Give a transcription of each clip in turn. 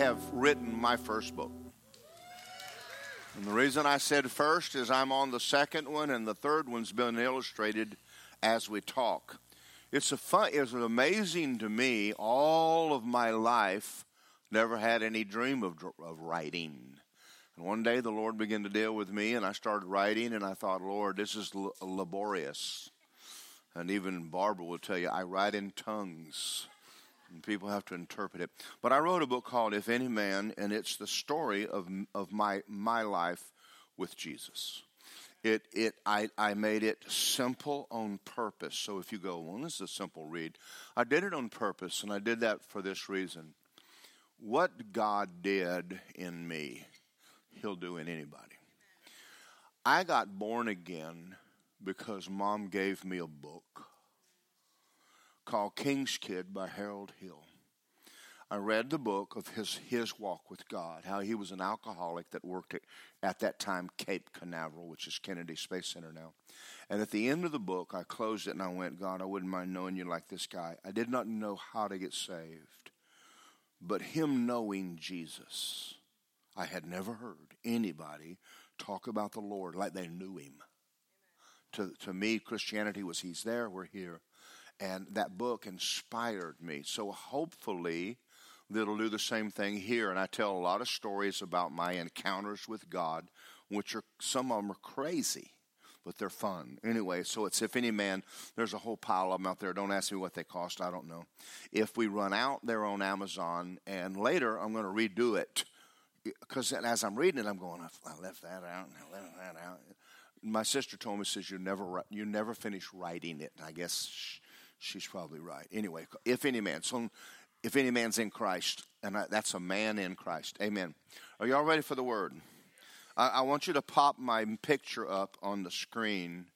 have written my first book. And the reason I said first is I'm on the second one, and the third one's been illustrated as we talk. It's a fun. It's amazing to me. All of my life, never had any dream of of writing. And one day the Lord began to deal with me, and I started writing, and I thought, Lord, this is l- laborious. And even Barbara will tell you, I write in tongues. And people have to interpret it. But I wrote a book called If Any Man, and it's the story of, of my, my life with Jesus. It, it, I, I made it simple on purpose. So if you go, well, this is a simple read, I did it on purpose, and I did that for this reason. What God did in me, He'll do in anybody. I got born again because mom gave me a book called King's Kid by Harold Hill. I read the book of his, his walk with God, how he was an alcoholic that worked at, at that time Cape Canaveral, which is Kennedy Space Center now. And at the end of the book, I closed it and I went, God, I wouldn't mind knowing you like this guy. I did not know how to get saved, but him knowing Jesus, I had never heard anybody talk about the Lord like they knew him. To, to me, Christianity was He's there, we're here. And that book inspired me. So hopefully, that'll do the same thing here. And I tell a lot of stories about my encounters with God, which are some of them are crazy, but they're fun. Anyway, so it's if any man, there's a whole pile of them out there. Don't ask me what they cost, I don't know. If we run out, they're on Amazon, and later I'm going to redo it. Because as I'm reading it, I'm going, I left that out, and I left that out. My sister told me, says you never you never finish writing it. I guess she's probably right. Anyway, if any man, so if any man's in Christ, and that's a man in Christ. Amen. Are y'all ready for the word? I, I want you to pop my picture up on the screen.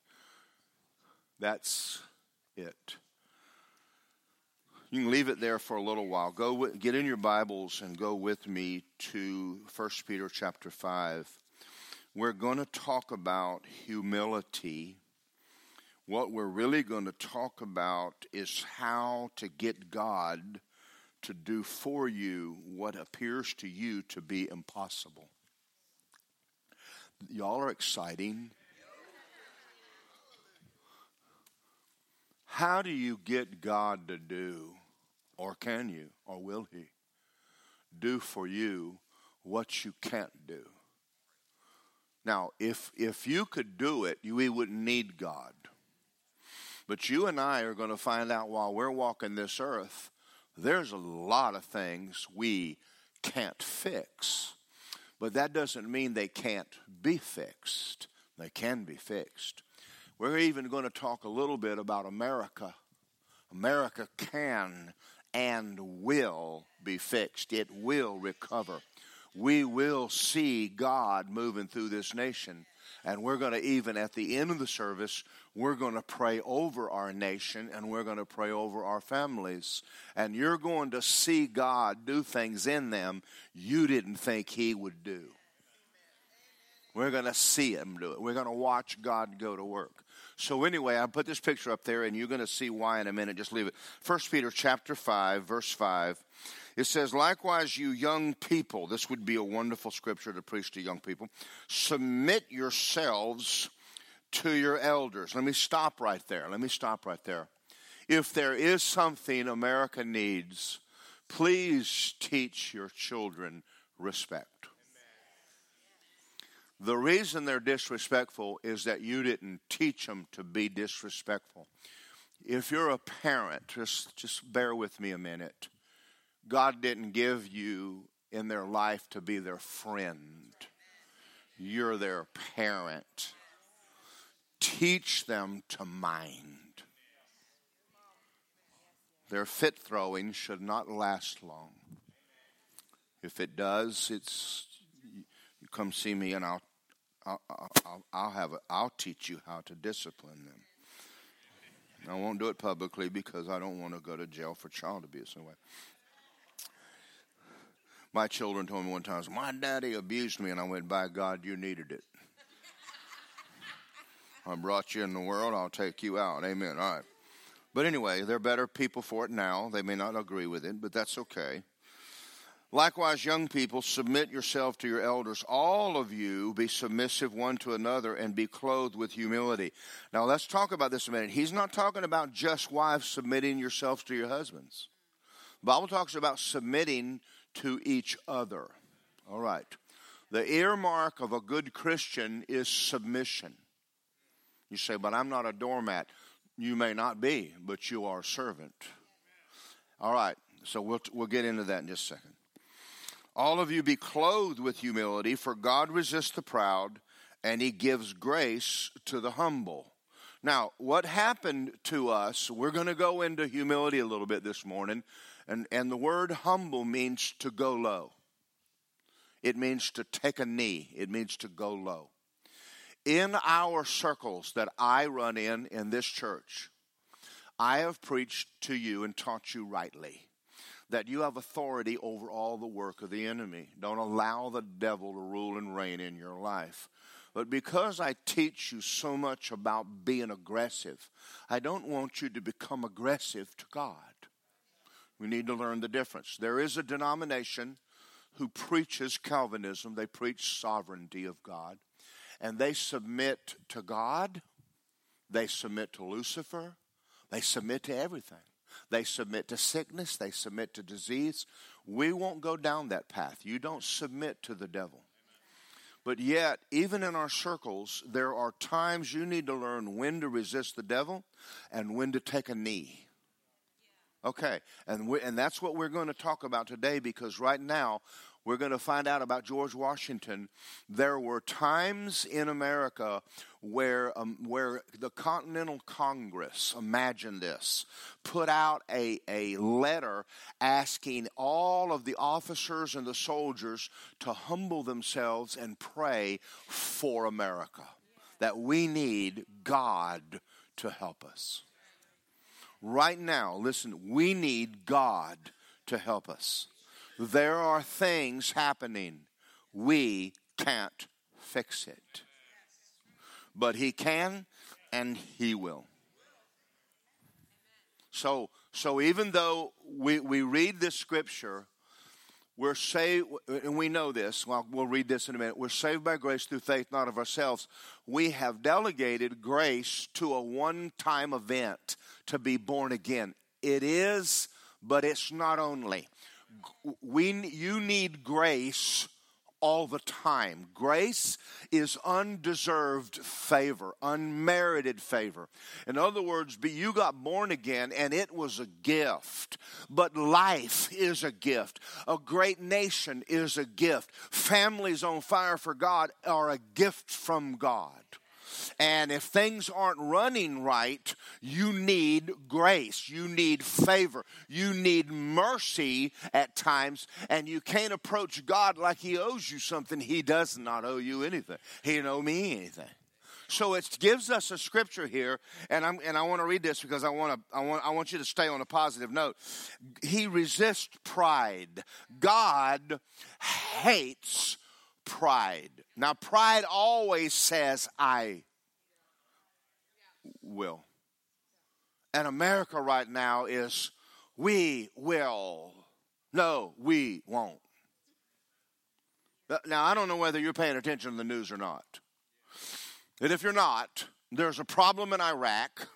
That's it. You can leave it there for a little while. Go with, get in your Bibles and go with me to 1 Peter chapter 5. We're going to talk about humility. What we're really going to talk about is how to get God to do for you what appears to you to be impossible. Y'all are exciting. How do you get God to do, or can you, or will He, do for you what you can't do? Now, if, if you could do it, we wouldn't need God. But you and I are going to find out while we're walking this earth there's a lot of things we can't fix. But that doesn't mean they can't be fixed. They can be fixed. We're even going to talk a little bit about America. America can and will be fixed, it will recover. We will see God moving through this nation. And we're going to, even at the end of the service, we're going to pray over our nation and we're going to pray over our families. And you're going to see God do things in them you didn't think He would do. We're going to see Him do it. We're going to watch God go to work. So anyway, I put this picture up there and you're going to see why in a minute. Just leave it. First Peter chapter 5, verse 5. It says, Likewise, you young people, this would be a wonderful scripture to preach to young people, submit yourselves to your elders. Let me stop right there. Let me stop right there. If there is something America needs, please teach your children respect. The reason they're disrespectful is that you didn't teach them to be disrespectful. If you're a parent, just, just bear with me a minute. God didn't give you in their life to be their friend, you're their parent teach them to mind. Their fit throwing should not last long. If it does, it's you come see me and I'll I'll, I'll, I'll have a, I'll teach you how to discipline them. I won't do it publicly because I don't want to go to jail for child abuse anyway. My children told me one time, "My daddy abused me," and I went, "By God, you needed it." I brought you in the world, I'll take you out. Amen. All right. But anyway, they're better people for it now. They may not agree with it, but that's okay. Likewise, young people, submit yourself to your elders. All of you be submissive one to another and be clothed with humility. Now, let's talk about this a minute. He's not talking about just wives submitting yourselves to your husbands. The Bible talks about submitting to each other. All right. The earmark of a good Christian is submission. You say, but I'm not a doormat. You may not be, but you are a servant. All right. So we'll, we'll get into that in just a second. All of you be clothed with humility, for God resists the proud, and he gives grace to the humble. Now, what happened to us, we're going to go into humility a little bit this morning, and, and the word humble means to go low. It means to take a knee, it means to go low. In our circles that I run in in this church, I have preached to you and taught you rightly that you have authority over all the work of the enemy. Don't allow the devil to rule and reign in your life. But because I teach you so much about being aggressive, I don't want you to become aggressive to God. We need to learn the difference. There is a denomination who preaches Calvinism, they preach sovereignty of God, and they submit to God, they submit to Lucifer, they submit to everything. They submit to sickness, they submit to disease. We won't go down that path. You don't submit to the devil. But yet, even in our circles, there are times you need to learn when to resist the devil and when to take a knee. Okay, and we, and that's what we're going to talk about today because right now we're going to find out about George Washington. There were times in America where, um, where the Continental Congress, imagine this, put out a, a letter asking all of the officers and the soldiers to humble themselves and pray for America. That we need God to help us. Right now, listen, we need God to help us. There are things happening. We can't fix it. But He can and He will. So, so even though we, we read this scripture, we're saved, and we know this. Well, we'll read this in a minute. We're saved by grace through faith, not of ourselves. We have delegated grace to a one time event to be born again. It is, but it's not only we, you need grace all the time. Grace is undeserved favor, unmerited favor. In other words, you got born again and it was a gift. But life is a gift. A great nation is a gift. Families on fire for God are a gift from God. And if things aren't running right, you need grace. You need favor. You need mercy at times. And you can't approach God like He owes you something. He does not owe you anything, He don't owe me anything. So it gives us a scripture here, and I'm and I want to read this because I want to I want I want you to stay on a positive note. He resists pride. God hates pride. Now, pride always says, I will. And America right now is, we will. No, we won't. Now, I don't know whether you're paying attention to the news or not. And if you're not, there's a problem in Iraq.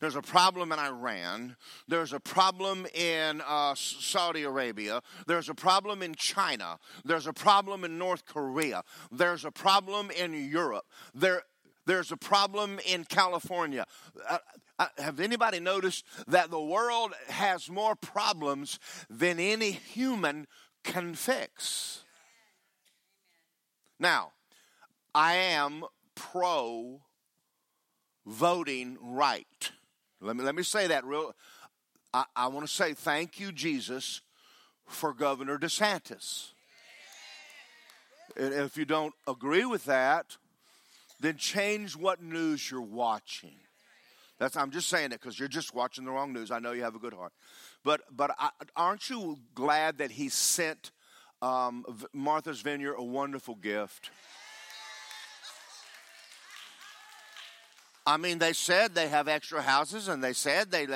There's a problem in Iran. There's a problem in uh, Saudi Arabia. There's a problem in China. There's a problem in North Korea. There's a problem in Europe. There, there's a problem in California. Uh, uh, have anybody noticed that the world has more problems than any human can fix? Now, I am pro voting right. Let me, let me say that real. I, I want to say thank you, Jesus, for Governor DeSantis. And if you don't agree with that, then change what news you're watching. That's, I'm just saying it because you're just watching the wrong news. I know you have a good heart. But, but I, aren't you glad that he sent um, Martha's Vineyard a wonderful gift? I mean, they said they have extra houses, and they said they.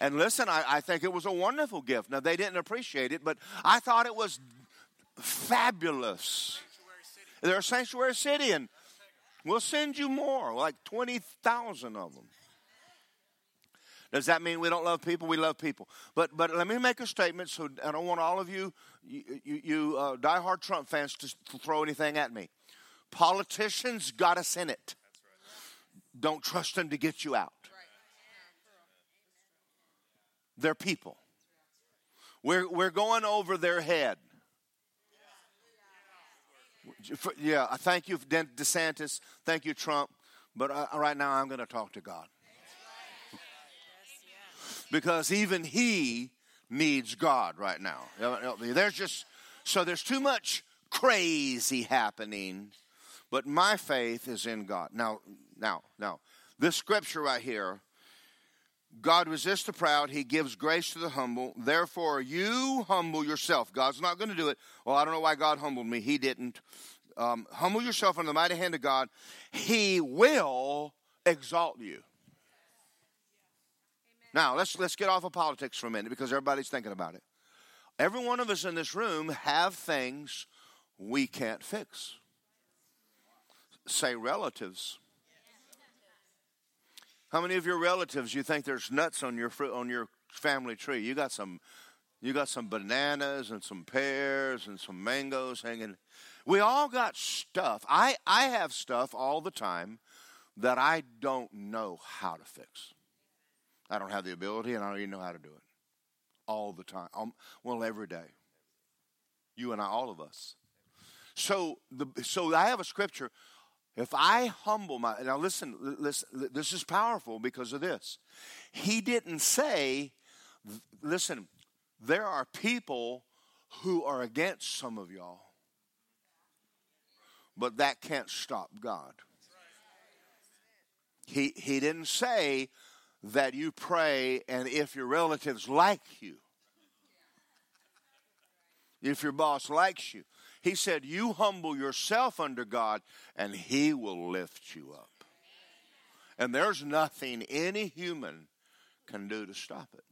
And listen, I, I think it was a wonderful gift. Now they didn't appreciate it, but I thought it was fabulous. They're a sanctuary city, and we'll send you more, like 20,000 of them. Does that mean we don't love people? We love people. But but let me make a statement. So I don't want all of you you, you, you uh, diehard Trump fans to, to throw anything at me. Politicians got us in it. Don't trust them to get you out. They're people. We're we're going over their head. Yeah, I thank you, DeSantis. Thank you, Trump. But uh, right now, I'm going to talk to God. Because even He needs God right now. There's just, so there's too much crazy happening, but my faith is in God. Now, now, now, this scripture right here God resists the proud, he gives grace to the humble. Therefore, you humble yourself. God's not going to do it. Well, I don't know why God humbled me. He didn't. Um, humble yourself under the mighty hand of God. He will exalt you. Now, let's, let's get off of politics for a minute because everybody's thinking about it. Every one of us in this room have things we can't fix. Say relatives. How many of your relatives you think there's nuts on your fruit, on your family tree? You got some you got some bananas and some pears and some mangoes hanging. We all got stuff. I I have stuff all the time that I don't know how to fix. I don't have the ability and I don't even know how to do it. All the time. Um, well, every day. You and I, all of us. So the so I have a scripture if I humble my now listen, listen this is powerful because of this. He didn't say listen, there are people who are against some of y'all. But that can't stop God. He he didn't say that you pray and if your relatives like you if your boss likes you he said, You humble yourself under God, and He will lift you up. And there's nothing any human can do to stop it.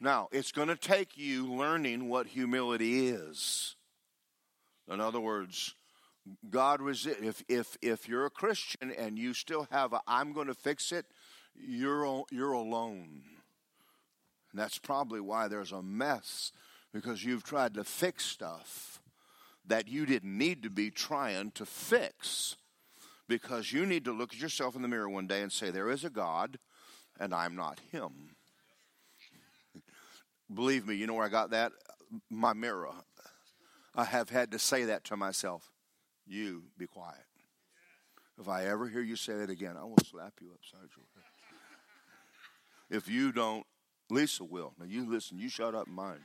Now, it's going to take you learning what humility is. In other words, God resist if if if you're a Christian and you still have a I'm going to fix it, you're you're alone. And that's probably why there's a mess because you've tried to fix stuff that you didn't need to be trying to fix. Because you need to look at yourself in the mirror one day and say, There is a God, and I'm not Him. Believe me, you know where I got that? My mirror. I have had to say that to myself. You be quiet. If I ever hear you say that again, I will slap you upside your head. If you don't, Lisa will. Now you listen, you shut up mind.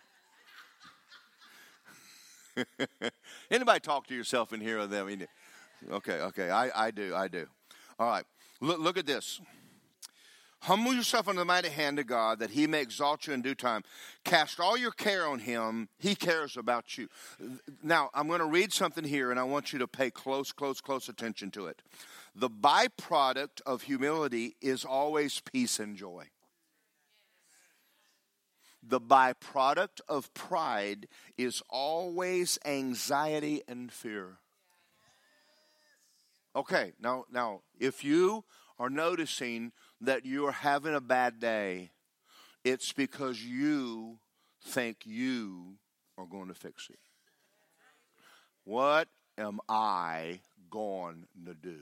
Anybody talk to yourself in here or them? Okay, okay, I, I do, I do. All right, look, look at this. Humble yourself under the mighty hand of God that he may exalt you in due time. Cast all your care on him. He cares about you. Now, I'm going to read something here and I want you to pay close, close, close attention to it. The byproduct of humility is always peace and joy the byproduct of pride is always anxiety and fear. Okay, now now if you are noticing that you are having a bad day, it's because you think you are going to fix it. What am I going to do?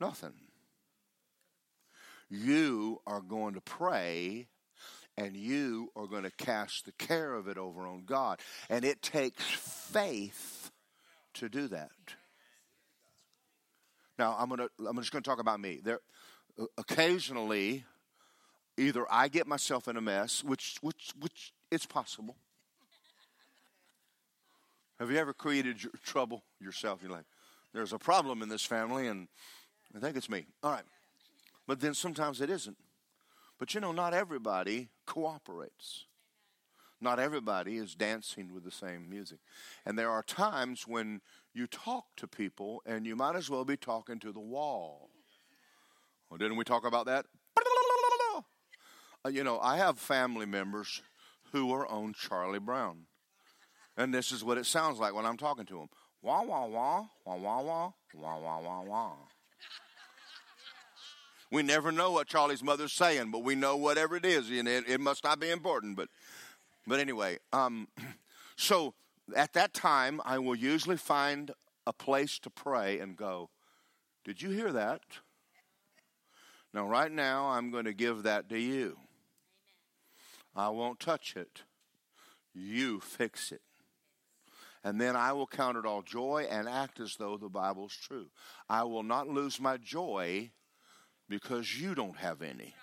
Nothing. You are going to pray and you are going to cast the care of it over on God. And it takes faith to do that. Now, I'm to I'm just going to talk about me. There occasionally either I get myself in a mess, which which which it's possible. Have you ever created trouble yourself? You're like, there's a problem in this family, and I think it's me. All right. But then sometimes it isn't. But you know, not everybody cooperates. Not everybody is dancing with the same music. And there are times when you talk to people and you might as well be talking to the wall. Well, didn't we talk about that? Uh, you know, I have family members who are on Charlie Brown. And this is what it sounds like when I'm talking to them. Wah, wah, wah, wah, wah, wah, wah, wah, wah, wah. We never know what Charlie's mother's saying, but we know whatever it is, and it, it must not be important. But, but anyway, um, so at that time, I will usually find a place to pray and go, Did you hear that? Now, right now, I'm going to give that to you. I won't touch it. You fix it. And then I will count it all joy and act as though the Bible's true. I will not lose my joy because you don't have any.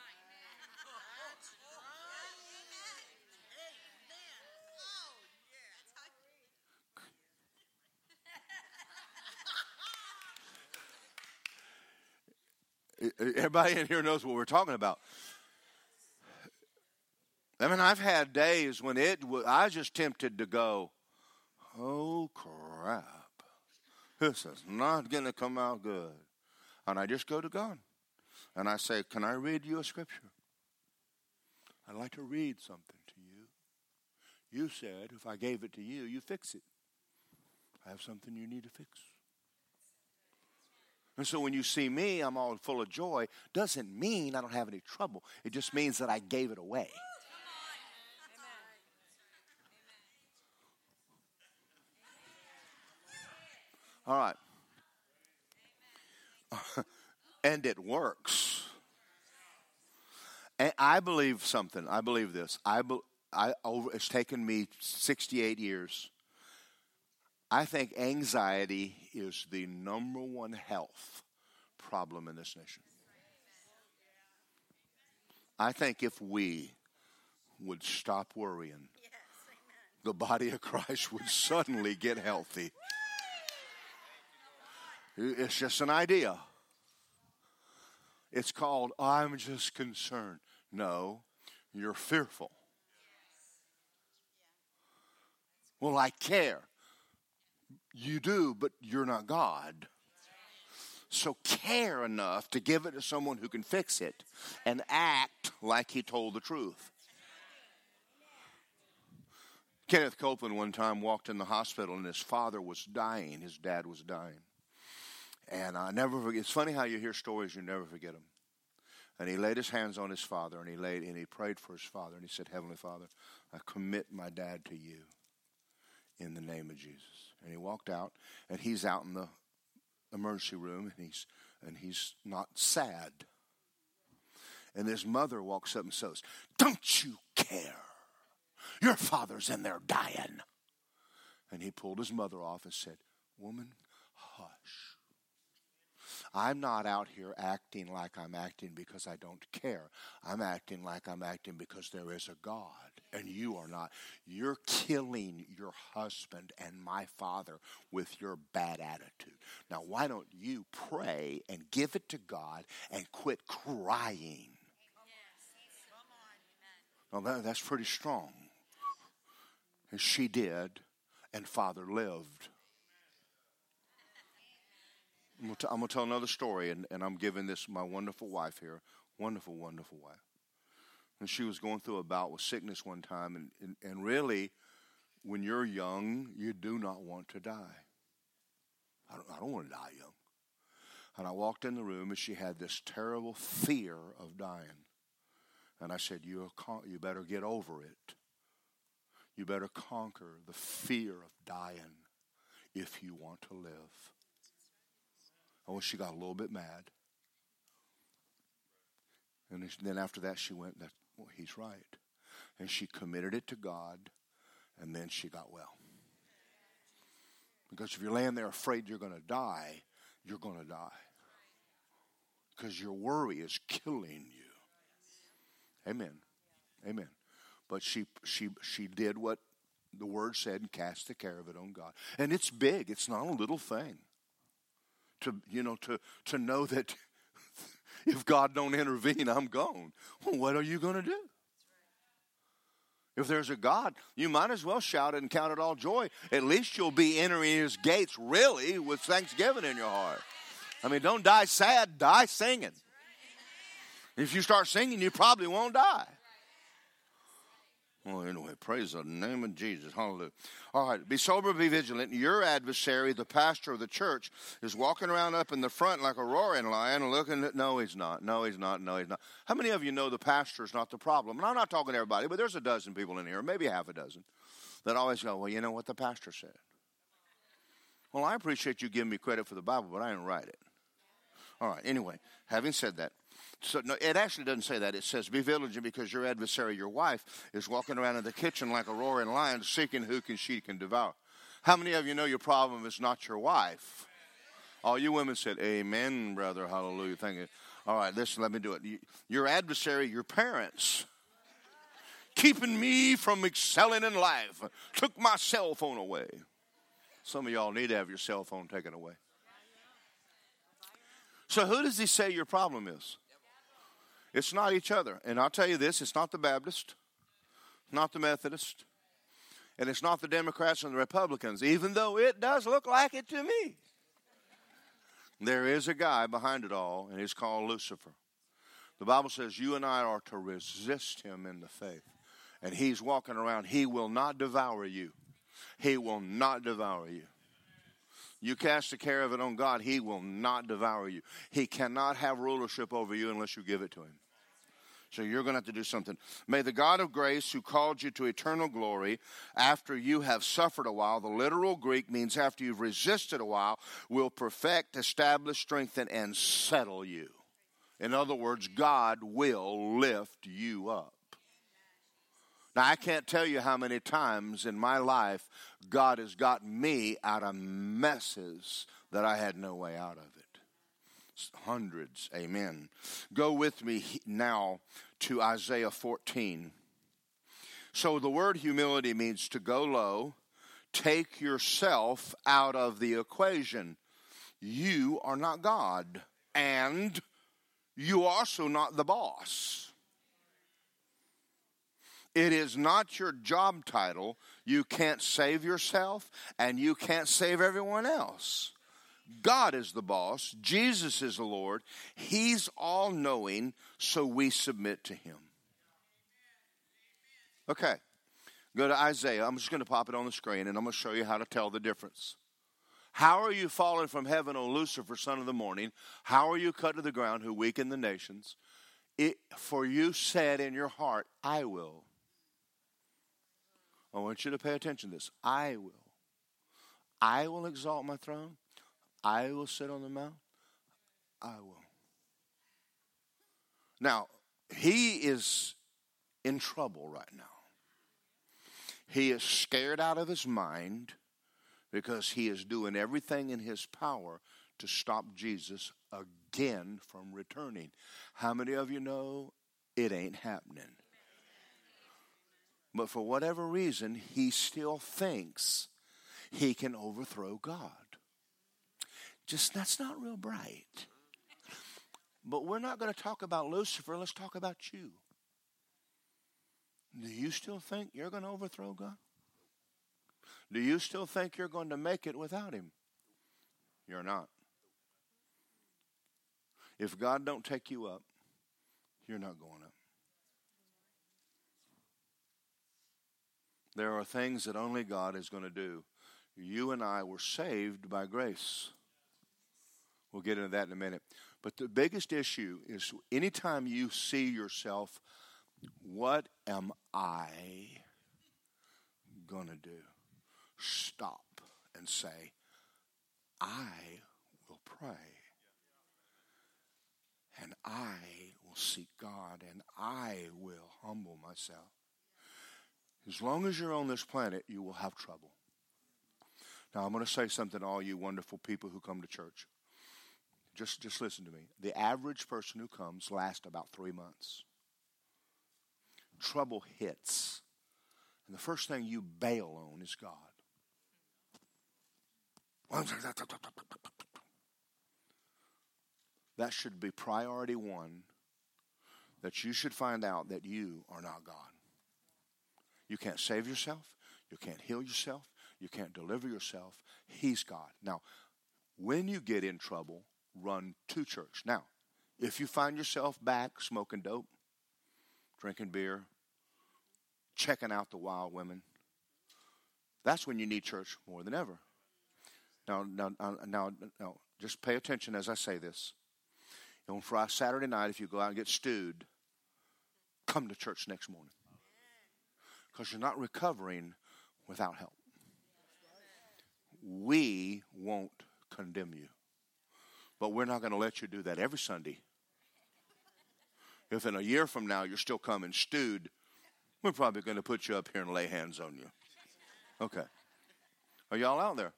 Everybody in here knows what we're talking about. I mean, I've had days when it I was just tempted to go, oh crap, this is not going to come out good. And I just go to God and I say, Can I read you a scripture? I'd like to read something to you. You said if I gave it to you, you fix it. I have something you need to fix. And so when you see me, I'm all full of joy, doesn't mean I don't have any trouble. It just means that I gave it away. All right. And it works. And I believe something. I believe this. I, be, I over, it's taken me 68 years. I think anxiety is the number one health problem in this nation. I think if we would stop worrying, the body of Christ would suddenly get healthy. It's just an idea. It's called, I'm just concerned. No, you're fearful. Well, I care. You do, but you're not God. So care enough to give it to someone who can fix it and act like he told the truth. Kenneth Copeland one time walked in the hospital and his father was dying. His dad was dying. And I never forget. It's funny how you hear stories, you never forget them. And he laid his hands on his father and he laid and he prayed for his father and he said, Heavenly Father, I commit my dad to you in the name of Jesus. And he walked out and he's out in the emergency room and he's and he's not sad. And his mother walks up and says, Don't you care? Your father's in there dying. And he pulled his mother off and said, Woman, hush. I'm not out here acting like I'm acting because I don't care. I'm acting like I'm acting because there is a God and you are not. You're killing your husband and my father with your bad attitude. Now, why don't you pray and give it to God and quit crying? Well, that, that's pretty strong. And she did, and father lived. I'm going, to, I'm to tell another story, and, and I'm giving this my wonderful wife here. Wonderful, wonderful wife. And she was going through a bout with sickness one time, and, and, and really, when you're young, you do not want to die. I don't, I don't want to die young. And I walked in the room, and she had this terrible fear of dying. And I said, you, you better get over it. You better conquer the fear of dying if you want to live. Oh, she got a little bit mad. And then after that, she went, well, he's right. And she committed it to God, and then she got well. Because if you're laying there afraid you're going to die, you're going to die. Because your worry is killing you. Amen. Amen. But she she she did what the word said and cast the care of it on God. And it's big. It's not a little thing to you know to to know that if God don't intervene, I'm gone. Well, what are you going to do? If there's a God, you might as well shout it and count it all joy. At least you'll be entering his gates really with thanksgiving in your heart. I mean, don't die sad, die singing. If you start singing, you probably won't die. Well, anyway, praise the name of Jesus. Hallelujah. All right, be sober, be vigilant. Your adversary, the pastor of the church, is walking around up in the front like a roaring lion, looking at. No, he's not. No, he's not. No, he's not. How many of you know the pastor is not the problem? And I'm not talking to everybody, but there's a dozen people in here, maybe half a dozen, that always go, Well, you know what the pastor said. Well, I appreciate you giving me credit for the Bible, but I didn't write it. All right, anyway, having said that, so no, it actually doesn't say that. It says, "Be vigilant, because your adversary, your wife, is walking around in the kitchen like a roaring lion, seeking who can she can devour." How many of you know your problem is not your wife? All you women said, "Amen, brother. Hallelujah. Thank you." All right, listen. Let me do it. Your adversary, your parents, keeping me from excelling in life, took my cell phone away. Some of y'all need to have your cell phone taken away. So, who does he say your problem is? It's not each other. And I'll tell you this it's not the Baptist, not the Methodist, and it's not the Democrats and the Republicans, even though it does look like it to me. There is a guy behind it all, and he's called Lucifer. The Bible says you and I are to resist him in the faith. And he's walking around. He will not devour you. He will not devour you. You cast the care of it on God, He will not devour you. He cannot have rulership over you unless you give it to Him. So you're going to have to do something. May the God of grace, who called you to eternal glory after you have suffered a while, the literal Greek means after you've resisted a while, will perfect, establish, strengthen, and settle you. In other words, God will lift you up. Now, I can't tell you how many times in my life God has gotten me out of messes that I had no way out of it. Hundreds, amen. Go with me now to Isaiah 14. So the word humility means to go low, take yourself out of the equation. You are not God, and you are also not the boss. It is not your job title. You can't save yourself, and you can't save everyone else. God is the boss, Jesus is the Lord. He's all knowing, so we submit to Him. Okay, go to Isaiah. I'm just going to pop it on the screen and I'm going to show you how to tell the difference. How are you fallen from heaven, O Lucifer, son of the morning? How are you cut to the ground, who weaken the nations? It, for you said in your heart, I will. I want you to pay attention to this. I will. I will exalt my throne. I will sit on the mount. I will. Now, he is in trouble right now. He is scared out of his mind because he is doing everything in his power to stop Jesus again from returning. How many of you know it ain't happening? But for whatever reason, he still thinks he can overthrow God. Just that's not real bright. But we're not going to talk about Lucifer. Let's talk about you. Do you still think you're going to overthrow God? Do you still think you're going to make it without him? You're not. If God don't take you up, you're not going up. There are things that only God is going to do. You and I were saved by grace. We'll get into that in a minute. But the biggest issue is anytime you see yourself, what am I going to do? Stop and say, I will pray. And I will seek God and I will humble myself. As long as you're on this planet, you will have trouble. Now, I'm going to say something to all you wonderful people who come to church. Just, just listen to me. The average person who comes lasts about three months. Trouble hits. And the first thing you bail on is God. That should be priority one. That you should find out that you are not God. You can't save yourself. You can't heal yourself. You can't deliver yourself. He's God. Now, when you get in trouble, run to church. Now, if you find yourself back smoking dope, drinking beer, checking out the wild women. That's when you need church more than ever. Now, now, now, now, just pay attention as I say this. On Friday, Saturday night, if you go out and get stewed, come to church next morning. Because you're not recovering without help. We won't condemn you. But we're not going to let you do that every Sunday. If in a year from now you're still coming stewed, we're probably going to put you up here and lay hands on you. Okay. Are y'all out there?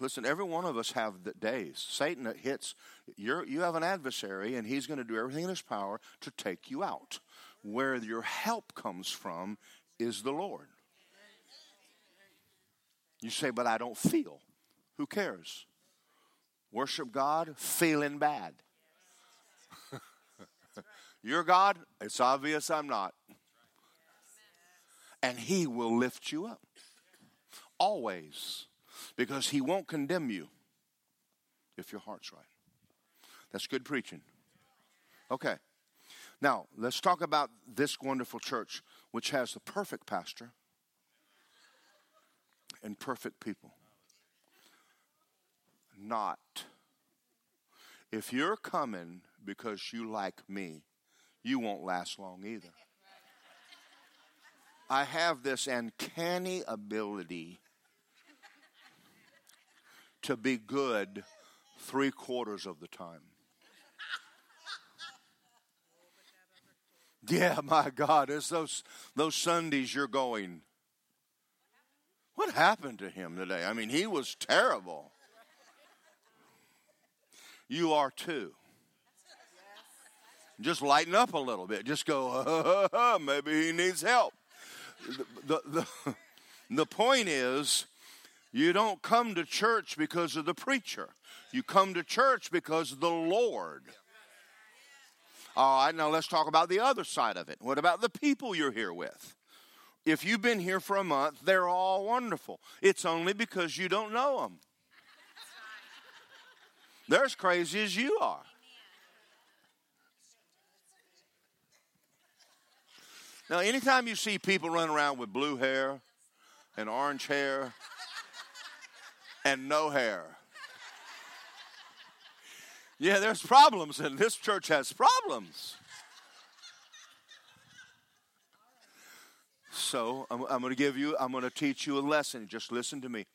Listen, every one of us have days. Satan hits, you you have an adversary, and he's going to do everything in his power to take you out. Where your help comes from is the Lord. You say, but I don't feel. Who cares? Worship God feeling bad. You're God, it's obvious I'm not. And He will lift you up. Always. Because He won't condemn you if your heart's right. That's good preaching. Okay. Now, let's talk about this wonderful church, which has the perfect pastor and perfect people not. If you're coming because you like me, you won't last long either. I have this uncanny ability to be good three quarters of the time. Yeah, my God, it's those those Sundays you're going. What happened to him today? I mean, he was terrible you are too. Just lighten up a little bit. Just go, maybe he needs help. The, the, the, the point is, you don't come to church because of the preacher. You come to church because of the Lord. All right, now let's talk about the other side of it. What about the people you're here with? If you've been here for a month, they're all wonderful. It's only because you don't know them. They're as crazy as you are. Now, anytime you see people run around with blue hair and orange hair and no hair, yeah, there's problems, and this church has problems. So, I'm, I'm going to give you, I'm going to teach you a lesson. Just listen to me.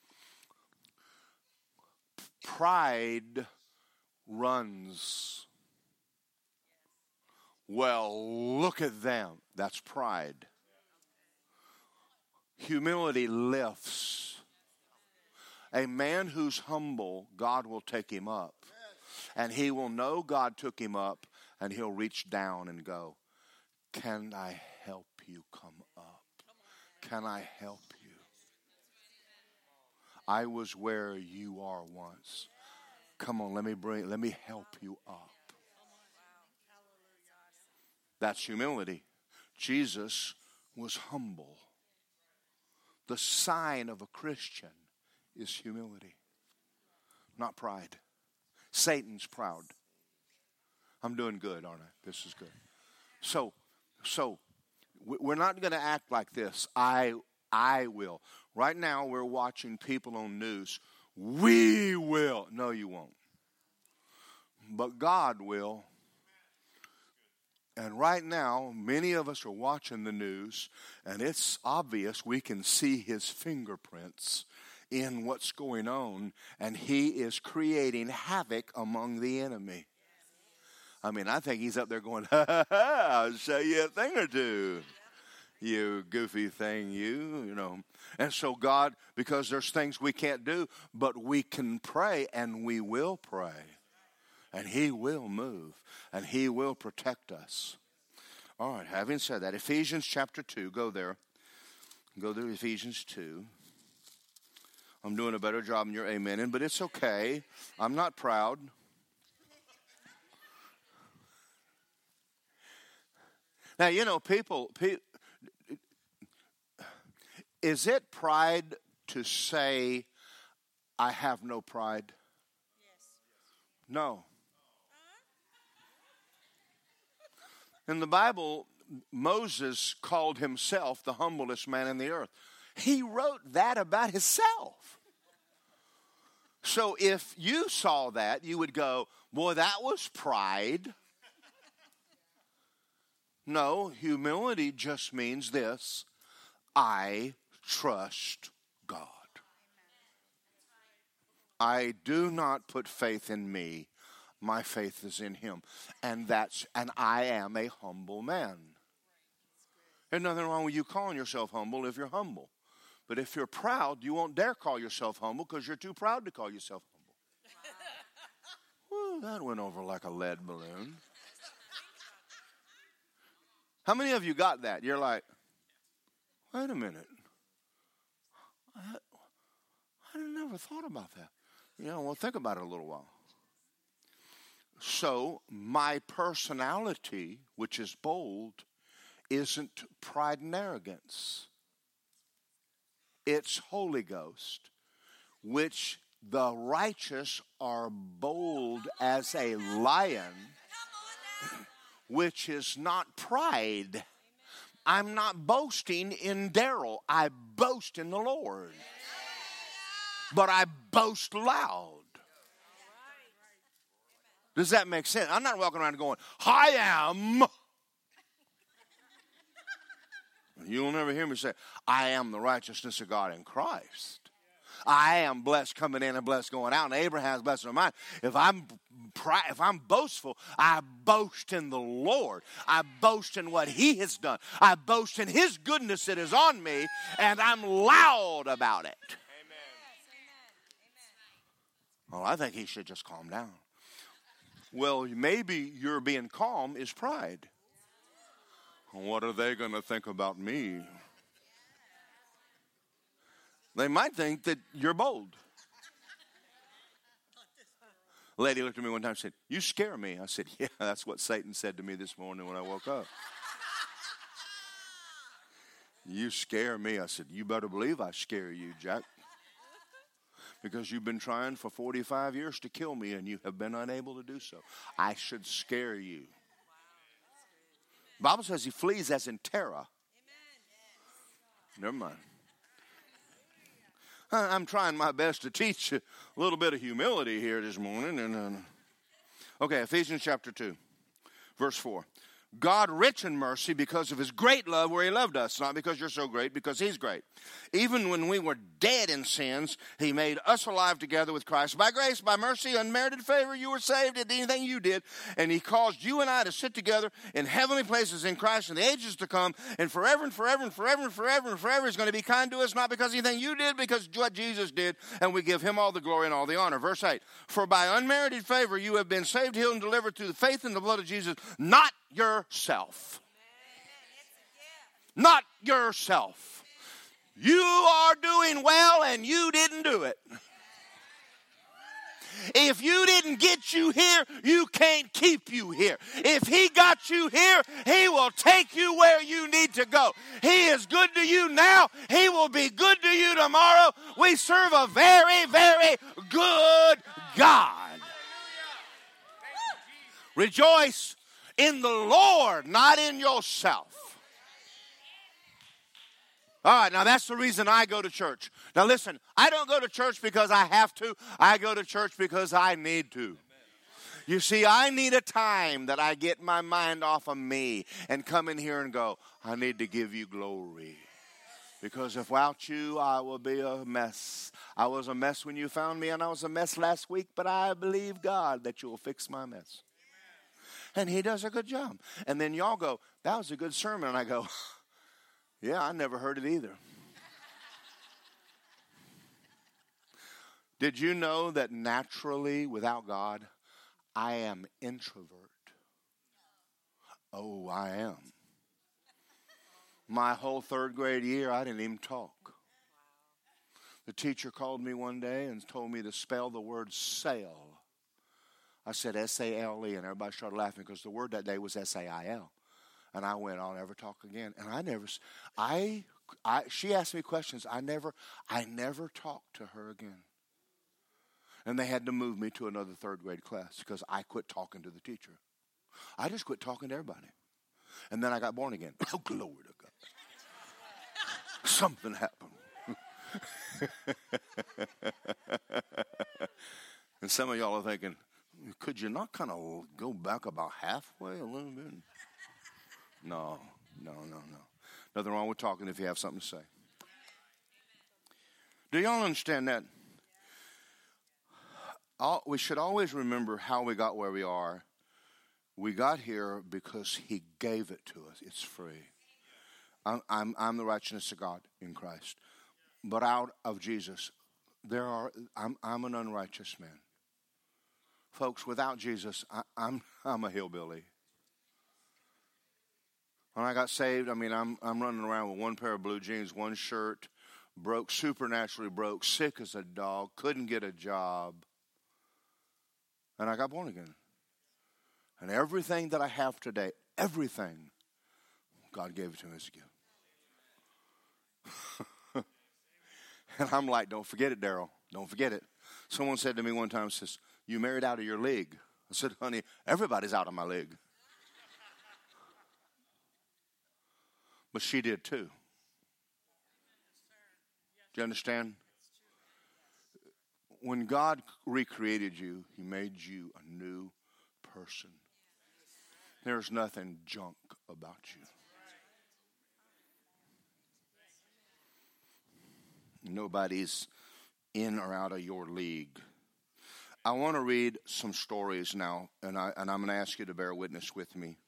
Pride runs. Well, look at them. That's pride. Humility lifts. A man who's humble, God will take him up. And he will know God took him up, and he'll reach down and go, Can I help you come up? Can I help you? I was where you are once. Come on, let me bring, let me help you up. That's humility. Jesus was humble. The sign of a Christian is humility, not pride. Satan's proud. I'm doing good, aren't I? This is good. So, so we're not going to act like this. I, I will. Right now, we're watching people on news we will. No, you won't. But God will. And right now, many of us are watching the news, and it's obvious we can see his fingerprints in what's going on, and he is creating havoc among the enemy. I mean, I think he's up there going, ha ha ha, I'll show you a thing or two you goofy thing, you, you know. And so, God, because there's things we can't do, but we can pray and we will pray. And He will move and He will protect us. All right, having said that, Ephesians chapter 2, go there. Go to Ephesians 2. I'm doing a better job than you're amening, but it's okay. I'm not proud. Now, you know, people, people is it pride to say, I have no pride? Yes. No. Uh-huh. In the Bible, Moses called himself the humblest man in the earth. He wrote that about himself. So if you saw that, you would go, Boy, that was pride. No, humility just means this I trust God. I do not put faith in me. My faith is in him. And that's and I am a humble man. There's nothing wrong with you calling yourself humble if you're humble. But if you're proud, you won't dare call yourself humble because you're too proud to call yourself humble. Well, that went over like a lead balloon. How many of you got that? You're like, wait a minute. I, I never thought about that. Know, well, think about it a little while. So, my personality, which is bold, isn't pride and arrogance. It's Holy Ghost, which the righteous are bold as a lion, which is not pride. I'm not boasting in Daryl, I boast in the Lord. But I boast loud. Does that make sense? I'm not walking around going, I am. You'll never hear me say, I am the righteousness of God in Christ. I am blessed coming in and blessed going out, and Abraham's blessed in mine. If I'm if I'm boastful, I boast in the Lord. I boast in what He has done. I boast in His goodness that is on me, and I'm loud about it. Well, I think he should just calm down. Well, maybe your being calm is pride. What are they going to think about me? They might think that you're bold. A lady looked at me one time and said, You scare me. I said, Yeah, that's what Satan said to me this morning when I woke up. you scare me. I said, You better believe I scare you, Jack. Because you've been trying for 45 years to kill me and you have been unable to do so. I should scare you. Bible says he flees as in terror. Never mind. I'm trying my best to teach a little bit of humility here this morning. And uh, okay, Ephesians chapter two, verse four. God rich in mercy because of his great love where he loved us, not because you're so great, because he's great. Even when we were dead in sins, he made us alive together with Christ. By grace, by mercy, unmerited favor, you were saved at anything you did, and he caused you and I to sit together in heavenly places in Christ in the ages to come, and forever and forever and forever and forever and forever is going to be kind to us, not because anything you did, because what Jesus did, and we give him all the glory and all the honor. Verse 8, For by unmerited favor you have been saved, healed, and delivered through the faith in the blood of Jesus, not yourself. Not yourself. You are doing well and you didn't do it. If you didn't get you here, you can't keep you here. If He got you here, He will take you where you need to go. He is good to you now, He will be good to you tomorrow. We serve a very, very good God. Rejoice in the Lord, not in yourself. All right, now that's the reason I go to church. Now listen, I don't go to church because I have to, I go to church because I need to. You see, I need a time that I get my mind off of me and come in here and go, I need to give you glory. Because if without you, I will be a mess. I was a mess when you found me, and I was a mess last week, but I believe, God, that you'll fix my mess and he does a good job. And then y'all go, that was a good sermon. And I go, yeah, I never heard it either. Did you know that naturally, without God, I am introvert? Oh, I am. My whole third grade year, I didn't even talk. The teacher called me one day and told me to spell the word sail. I said S A L E, and everybody started laughing because the word that day was S A I L. And I went, I'll never talk again. And I never, I, I, she asked me questions. I never, I never talked to her again. And they had to move me to another third grade class because I quit talking to the teacher. I just quit talking to everybody. And then I got born again. Oh, glory to God. Something happened. and some of y'all are thinking, could you not kind of go back about halfway a little bit? No, no, no, no. Nothing wrong with talking if you have something to say. Do y'all understand that? All, we should always remember how we got where we are. We got here because He gave it to us. It's free. I'm, I'm, I'm the righteousness of God in Christ. But out of Jesus, there are, I'm, I'm an unrighteous man. Folks, without Jesus, I, I'm, I'm a hillbilly. When I got saved, I mean, I'm, I'm running around with one pair of blue jeans, one shirt, broke, supernaturally broke, sick as a dog, couldn't get a job. And I got born again. And everything that I have today, everything, God gave it to me as a gift. and I'm like, don't forget it, Daryl. Don't forget it. Someone said to me one time, says, You married out of your league. I said, honey, everybody's out of my league. But she did too. Do you understand? When God recreated you, He made you a new person. There's nothing junk about you. Nobody's in or out of your league. I want to read some stories now, and, I, and I'm going to ask you to bear witness with me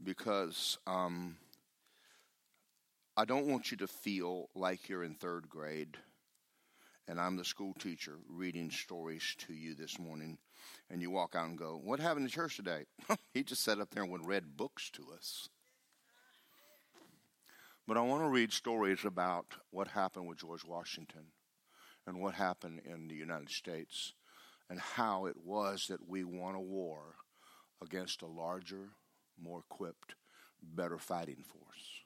because um, I don't want you to feel like you're in third grade and I'm the school teacher reading stories to you this morning, and you walk out and go, What happened to church today? he just sat up there and read books to us. But I want to read stories about what happened with George Washington and what happened in the United States and how it was that we won a war against a larger, more equipped, better fighting force.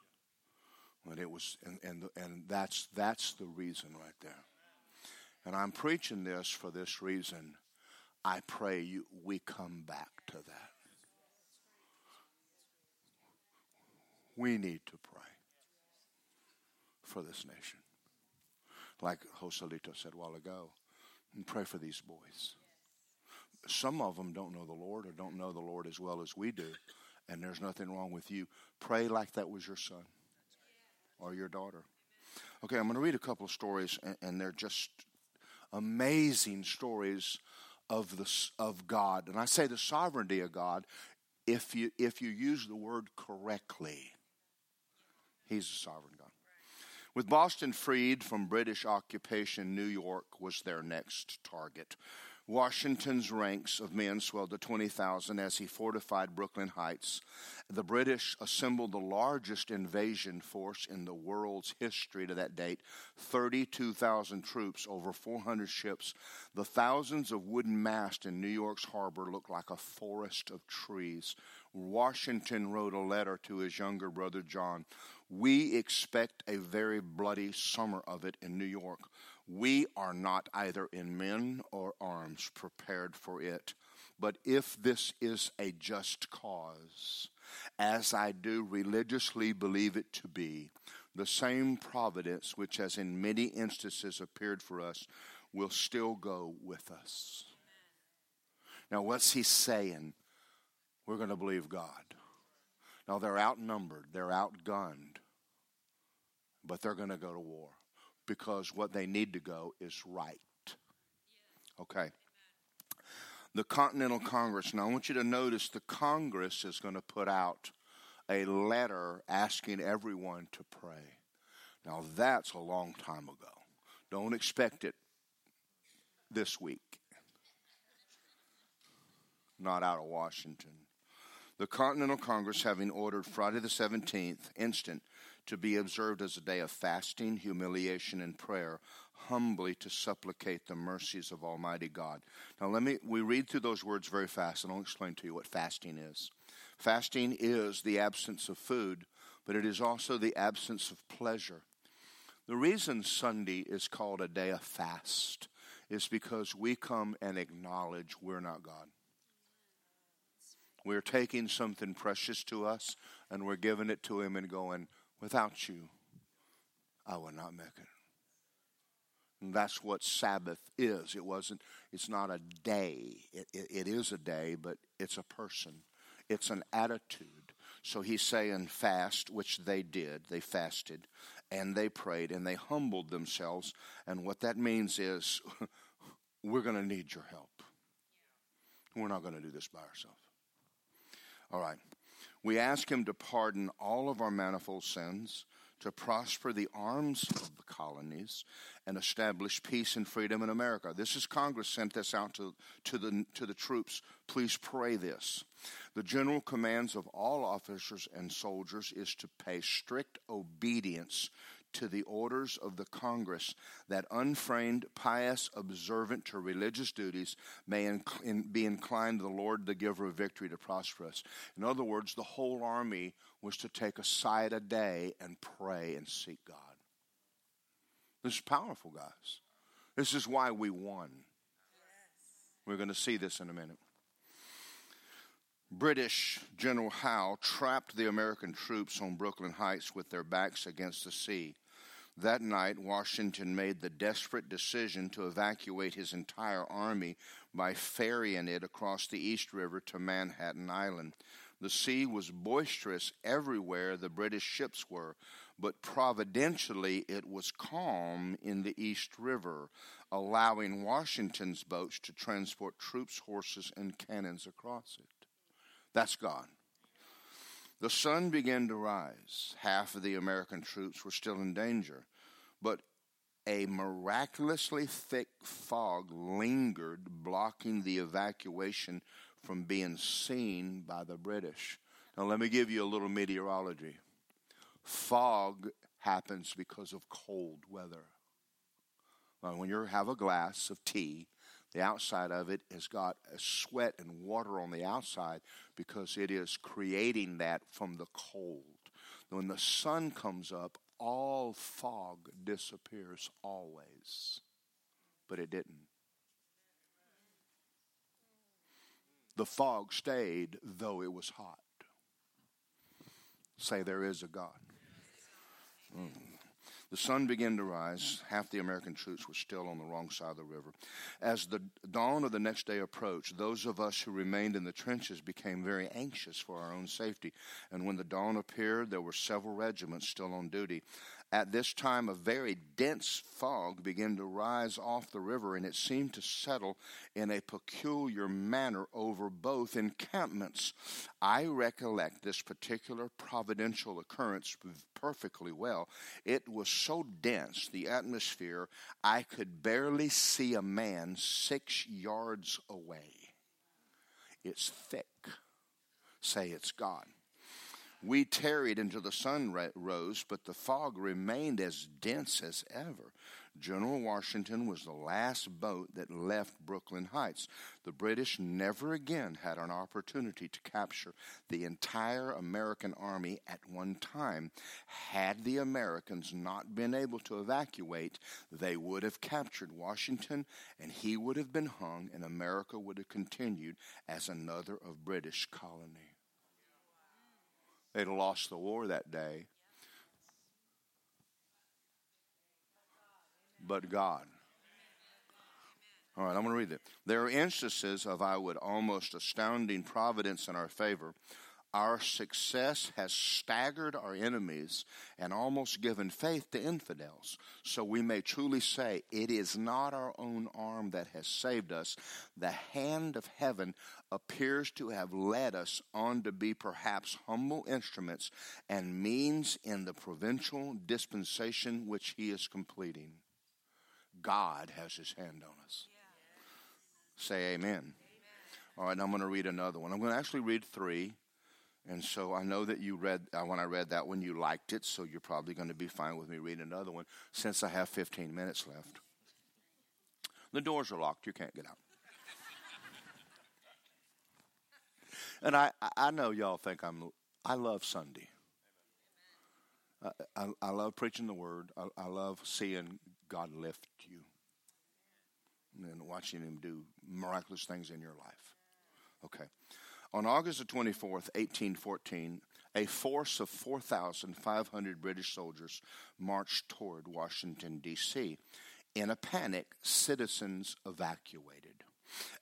And it was, and, and, and that's, that's the reason right there. And I'm preaching this for this reason. I pray you, we come back to that. We need to pray for this nation. Like Joselito said a while ago, and pray for these boys. Some of them don't know the Lord or don't know the Lord as well as we do, and there's nothing wrong with you. Pray like that was your son or your daughter. Okay, I'm going to read a couple of stories, and, and they're just amazing stories of the of God. And I say the sovereignty of God if you if you use the word correctly. He's a sovereign God. With Boston freed from British occupation, New York was their next target. Washington's ranks of men swelled to 20,000 as he fortified Brooklyn Heights. The British assembled the largest invasion force in the world's history to that date 32,000 troops, over 400 ships. The thousands of wooden masts in New York's harbor looked like a forest of trees. Washington wrote a letter to his younger brother John. We expect a very bloody summer of it in New York. We are not either in men or arms prepared for it. But if this is a just cause, as I do religiously believe it to be, the same providence which has in many instances appeared for us will still go with us. Now, what's he saying? We're going to believe God. Now, they're outnumbered, they're outgunned, but they're going to go to war because what they need to go is right. Okay. The Continental Congress. Now, I want you to notice the Congress is going to put out a letter asking everyone to pray. Now, that's a long time ago. Don't expect it this week. Not out of Washington. The Continental Congress, having ordered Friday the 17th instant to be observed as a day of fasting, humiliation, and prayer, humbly to supplicate the mercies of Almighty God. Now, let me, we read through those words very fast, and I'll explain to you what fasting is. Fasting is the absence of food, but it is also the absence of pleasure. The reason Sunday is called a day of fast is because we come and acknowledge we're not God. We're taking something precious to us and we're giving it to Him and going, without you, I would not make it. And that's what Sabbath is. It wasn't, it's not a day. It, it, it is a day, but it's a person. It's an attitude. So he's saying fast, which they did. They fasted and they prayed and they humbled themselves. And what that means is we're going to need your help. We're not going to do this by ourselves. All right. We ask him to pardon all of our manifold sins to prosper the arms of the colonies and establish peace and freedom in America. This is Congress sent this out to, to, the, to the troops. Please pray this. The general commands of all officers and soldiers is to pay strict obedience to the orders of the Congress that unframed, pious, observant to religious duties may inc- be inclined the Lord, the giver of victory, to prosper us. In other words, the whole army was to take a side a day and pray and seek God. This is powerful, guys. This is why we won. We're going to see this in a minute. British General Howe trapped the American troops on Brooklyn Heights with their backs against the sea. That night, Washington made the desperate decision to evacuate his entire army by ferrying it across the East River to Manhattan Island. The sea was boisterous everywhere the British ships were, but providentially it was calm in the East River, allowing Washington's boats to transport troops, horses, and cannons across it. That's God. The sun began to rise. Half of the American troops were still in danger, but a miraculously thick fog lingered, blocking the evacuation from being seen by the British. Now, let me give you a little meteorology. Fog happens because of cold weather. when you have a glass of tea the outside of it has got a sweat and water on the outside because it is creating that from the cold. When the sun comes up, all fog disappears always. But it didn't. The fog stayed though it was hot. Say, there is a God. Mm. The sun began to rise. Half the American troops were still on the wrong side of the river. As the dawn of the next day approached, those of us who remained in the trenches became very anxious for our own safety. And when the dawn appeared, there were several regiments still on duty. At this time, a very dense fog began to rise off the river, and it seemed to settle in a peculiar manner over both encampments. I recollect this particular providential occurrence perfectly well. It was so dense, the atmosphere, I could barely see a man six yards away. It's thick. Say it's God. We tarried until the sun rose, but the fog remained as dense as ever. General Washington was the last boat that left Brooklyn Heights. The British never again had an opportunity to capture the entire American army at one time. Had the Americans not been able to evacuate, they would have captured Washington and he would have been hung, and America would have continued as another of British colony. They'd lost the war that day. But God. All right, I'm going to read it. There are instances of, I would almost astounding providence in our favor our success has staggered our enemies and almost given faith to infidels. So we may truly say, It is not our own arm that has saved us. The hand of heaven appears to have led us on to be perhaps humble instruments and means in the providential dispensation which He is completing. God has His hand on us. Say amen. amen. All right, I'm going to read another one. I'm going to actually read three. And so I know that you read, uh, when I read that one, you liked it, so you're probably going to be fine with me reading another one since I have 15 minutes left. The doors are locked, you can't get out. and I, I know y'all think I'm, I love Sunday. I, I, I love preaching the word. I, I love seeing God lift you and watching Him do miraculous things in your life. Okay. On August the 24th, 1814, a force of 4,500 British soldiers marched toward Washington, D.C. In a panic, citizens evacuated.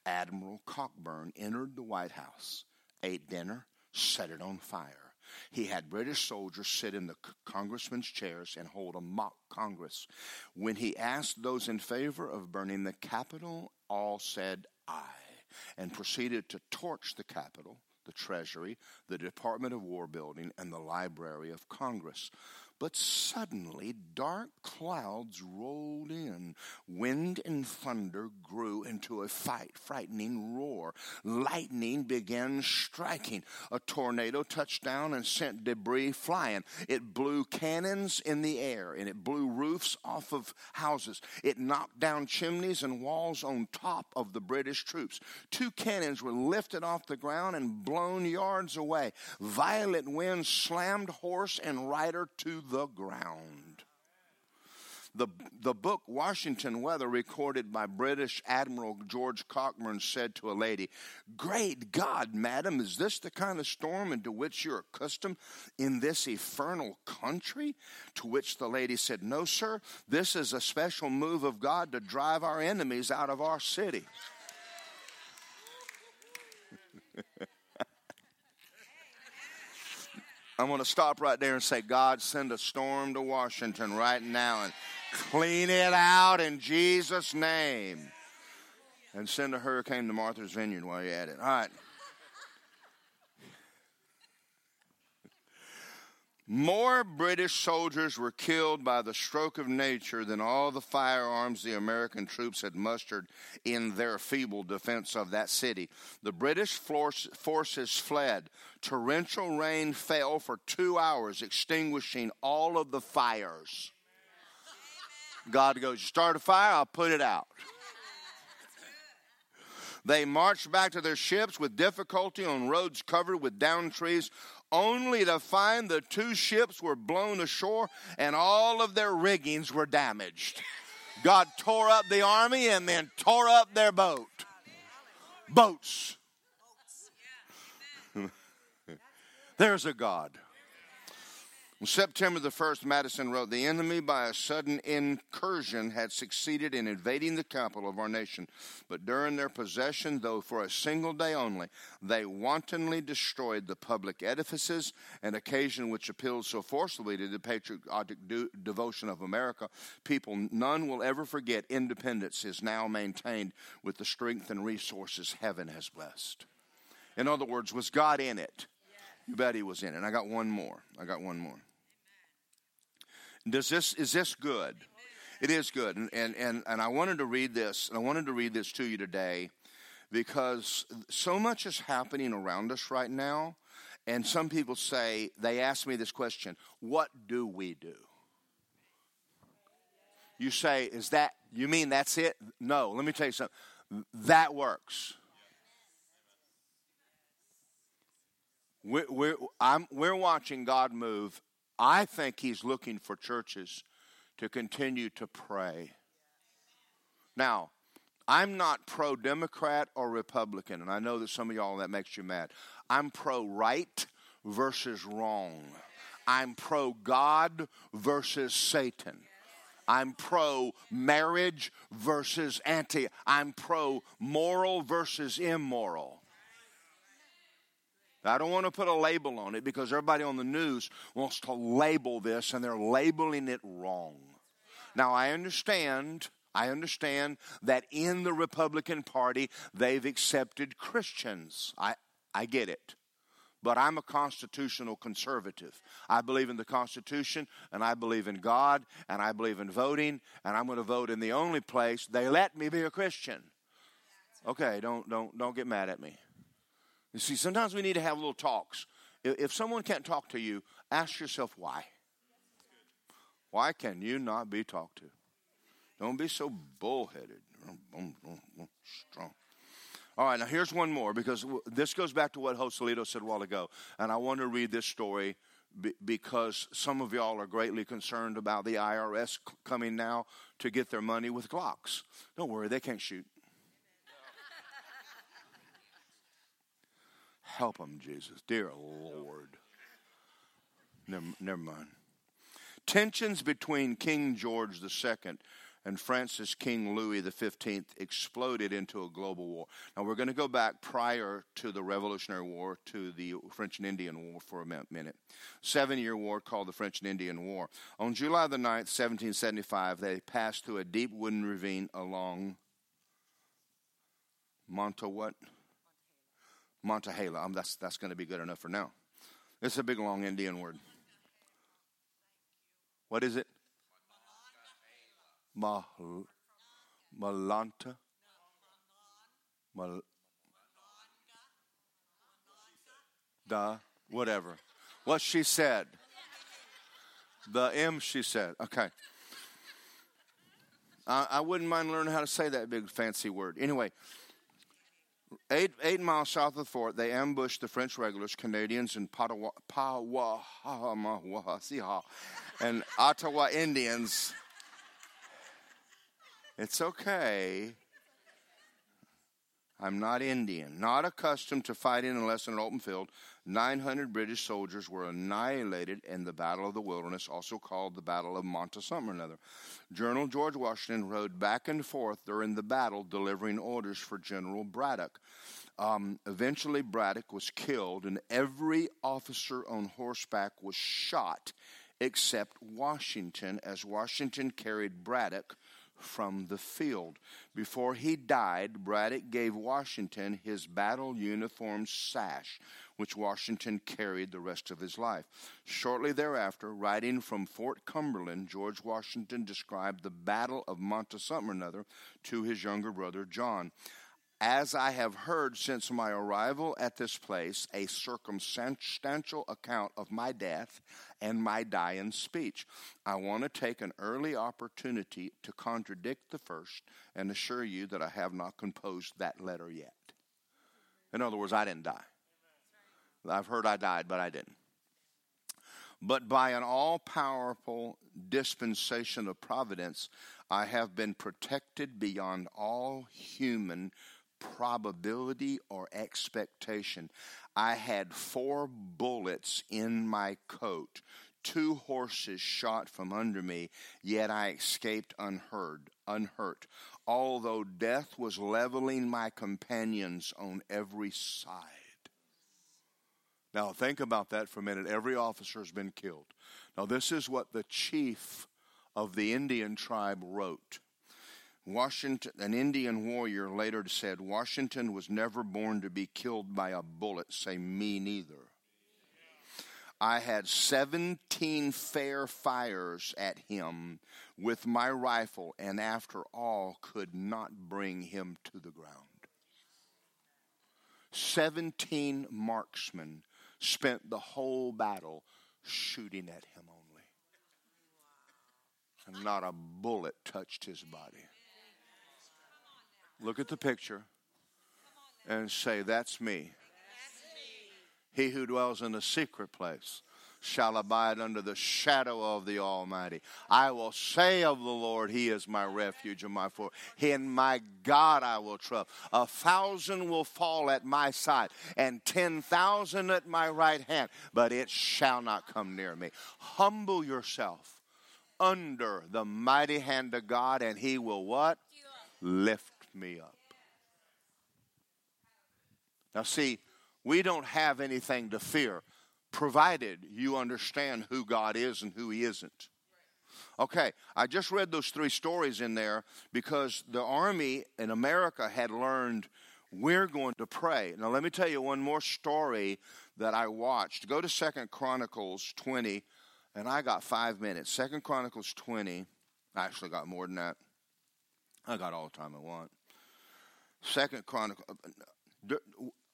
Admiral Cockburn entered the White House, ate dinner, set it on fire. He had British soldiers sit in the congressmen's chairs and hold a mock Congress. When he asked those in favor of burning the Capitol, all said aye, and proceeded to torch the Capitol, the Treasury, the Department of War building, and the Library of Congress. But suddenly dark clouds rolled in. Wind and thunder grew into a fight, frightening roar. Lightning began striking. A tornado touched down and sent debris flying. It blew cannons in the air and it blew roofs off of houses. It knocked down chimneys and walls on top of the British troops. Two cannons were lifted off the ground and blown yards away. Violent winds slammed horse and rider to the ground. The, the book Washington Weather, recorded by British Admiral George Cockburn, said to a lady, Great God, madam, is this the kind of storm into which you're accustomed in this infernal country? To which the lady said, No, sir, this is a special move of God to drive our enemies out of our city. I'm going to stop right there and say, God, send a storm to Washington right now and clean it out in Jesus' name. And send a hurricane to Martha's Vineyard while you're at it. All right. More British soldiers were killed by the stroke of nature than all the firearms the American troops had mustered in their feeble defense of that city. The British force, forces fled. Torrential rain fell for two hours, extinguishing all of the fires. God goes, You start a fire, I'll put it out. They marched back to their ships with difficulty on roads covered with down trees only to find the two ships were blown ashore and all of their riggings were damaged. God tore up the army and then tore up their boat. Boats. There's a God. On September the 1st, Madison wrote, The enemy, by a sudden incursion, had succeeded in invading the capital of our nation. But during their possession, though for a single day only, they wantonly destroyed the public edifices, an occasion which appealed so forcibly to the patriotic devotion of America. People none will ever forget independence is now maintained with the strength and resources heaven has blessed. In other words, was God in it? You bet he was in it. I got one more. I got one more. Does this is this good? It is good, and and and, and I wanted to read this. And I wanted to read this to you today because so much is happening around us right now. And some people say, they ask me this question what do we do? You say, is that, you mean that's it? No, let me tell you something. That works. We're, we're, I'm, we're watching God move I think he's looking for churches to continue to pray. Now, I'm not pro Democrat or Republican, and I know that some of y'all that makes you mad. I'm pro right versus wrong. I'm pro God versus Satan. I'm pro marriage versus anti. I'm pro moral versus immoral. I don't want to put a label on it because everybody on the news wants to label this and they're labeling it wrong. Now, I understand. I understand that in the Republican Party, they've accepted Christians. I, I get it. But I'm a constitutional conservative. I believe in the Constitution, and I believe in God, and I believe in voting, and I'm going to vote in the only place they let me be a Christian. Okay, don't, don't, don't get mad at me. You see, sometimes we need to have little talks. If someone can't talk to you, ask yourself why. Why can you not be talked to? Don't be so bullheaded. Strong. All right, now here's one more because this goes back to what Joselito said a while ago. And I want to read this story because some of y'all are greatly concerned about the IRS coming now to get their money with Glocks. Don't worry, they can't shoot. Help them, Jesus. Dear Lord. Never, never mind. Tensions between King George II and France's King Louis XV exploded into a global war. Now, we're going to go back prior to the Revolutionary War to the French and Indian War for a minute. Seven year war called the French and Indian War. On July the 9th, 1775, they passed through a deep wooden ravine along Monta what? Um, that's, that's going to be good enough for now. It's a big, long Indian word. What is it? Mal, Malanta? Mal, da, whatever. What she said. The M she said. Okay. I, I wouldn't mind learning how to say that big fancy word. Anyway, eight, eight miles south of the fort, they ambushed the French regulars, Canadians, and Patawa, and Ottawa Indians it's okay. I'm not Indian. Not accustomed to fighting unless in an open field, 900 British soldiers were annihilated in the Battle of the Wilderness, also called the Battle of something or another. General George Washington rode back and forth during the battle, delivering orders for General Braddock. Um, eventually, Braddock was killed, and every officer on horseback was shot except Washington, as Washington carried Braddock from the field. Before he died, Braddock gave Washington his battle uniform sash, which Washington carried the rest of his life. Shortly thereafter, writing from Fort Cumberland, George Washington described the Battle of something or another to his younger brother John as I have heard since my arrival at this place a circumstantial account of my death and my dying speech. I want to take an early opportunity to contradict the first and assure you that I have not composed that letter yet. In other words, I didn't die. I've heard I died, but I didn't. But by an all powerful dispensation of providence, I have been protected beyond all human probability or expectation. I had four bullets in my coat, two horses shot from under me, yet I escaped unhurt, unhurt, although death was leveling my companions on every side. Now, think about that for a minute. Every officer has been killed. Now, this is what the chief of the Indian tribe wrote. Washington, an Indian warrior later said, Washington was never born to be killed by a bullet. Say, me neither. I had 17 fair fires at him with my rifle, and after all, could not bring him to the ground. 17 marksmen spent the whole battle shooting at him only. And not a bullet touched his body. Look at the picture and say, That's me. He who dwells in a secret place shall abide under the shadow of the Almighty. I will say of the Lord, He is my refuge and my fort. In my God I will trust. A thousand will fall at my side, and ten thousand at my right hand, but it shall not come near me. Humble yourself under the mighty hand of God, and He will what? Lift me up. Now, see, we don't have anything to fear, provided you understand who God is and who He isn't. Okay, I just read those three stories in there because the army in America had learned we're going to pray. Now, let me tell you one more story that I watched. Go to Second Chronicles 20, and I got five minutes. Second Chronicles 20, I actually got more than that. I got all the time I want. Second Chronicle. Uh,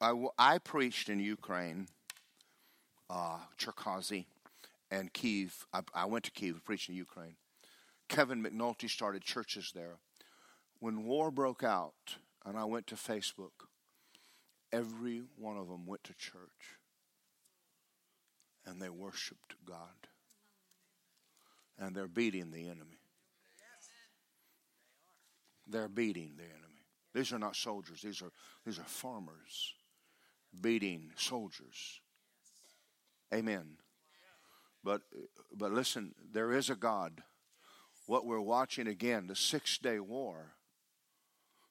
I, I preached in Ukraine, uh, Cherkasy, and Kiev. I, I went to Kiev, preached in Ukraine. Kevin McNulty started churches there. When war broke out, and I went to Facebook, every one of them went to church and they worshiped God. And they're beating the enemy. They're beating the enemy. These are not soldiers, these are, these are farmers. beating soldiers. Amen. But but listen, there is a God. What we're watching again, the six day war,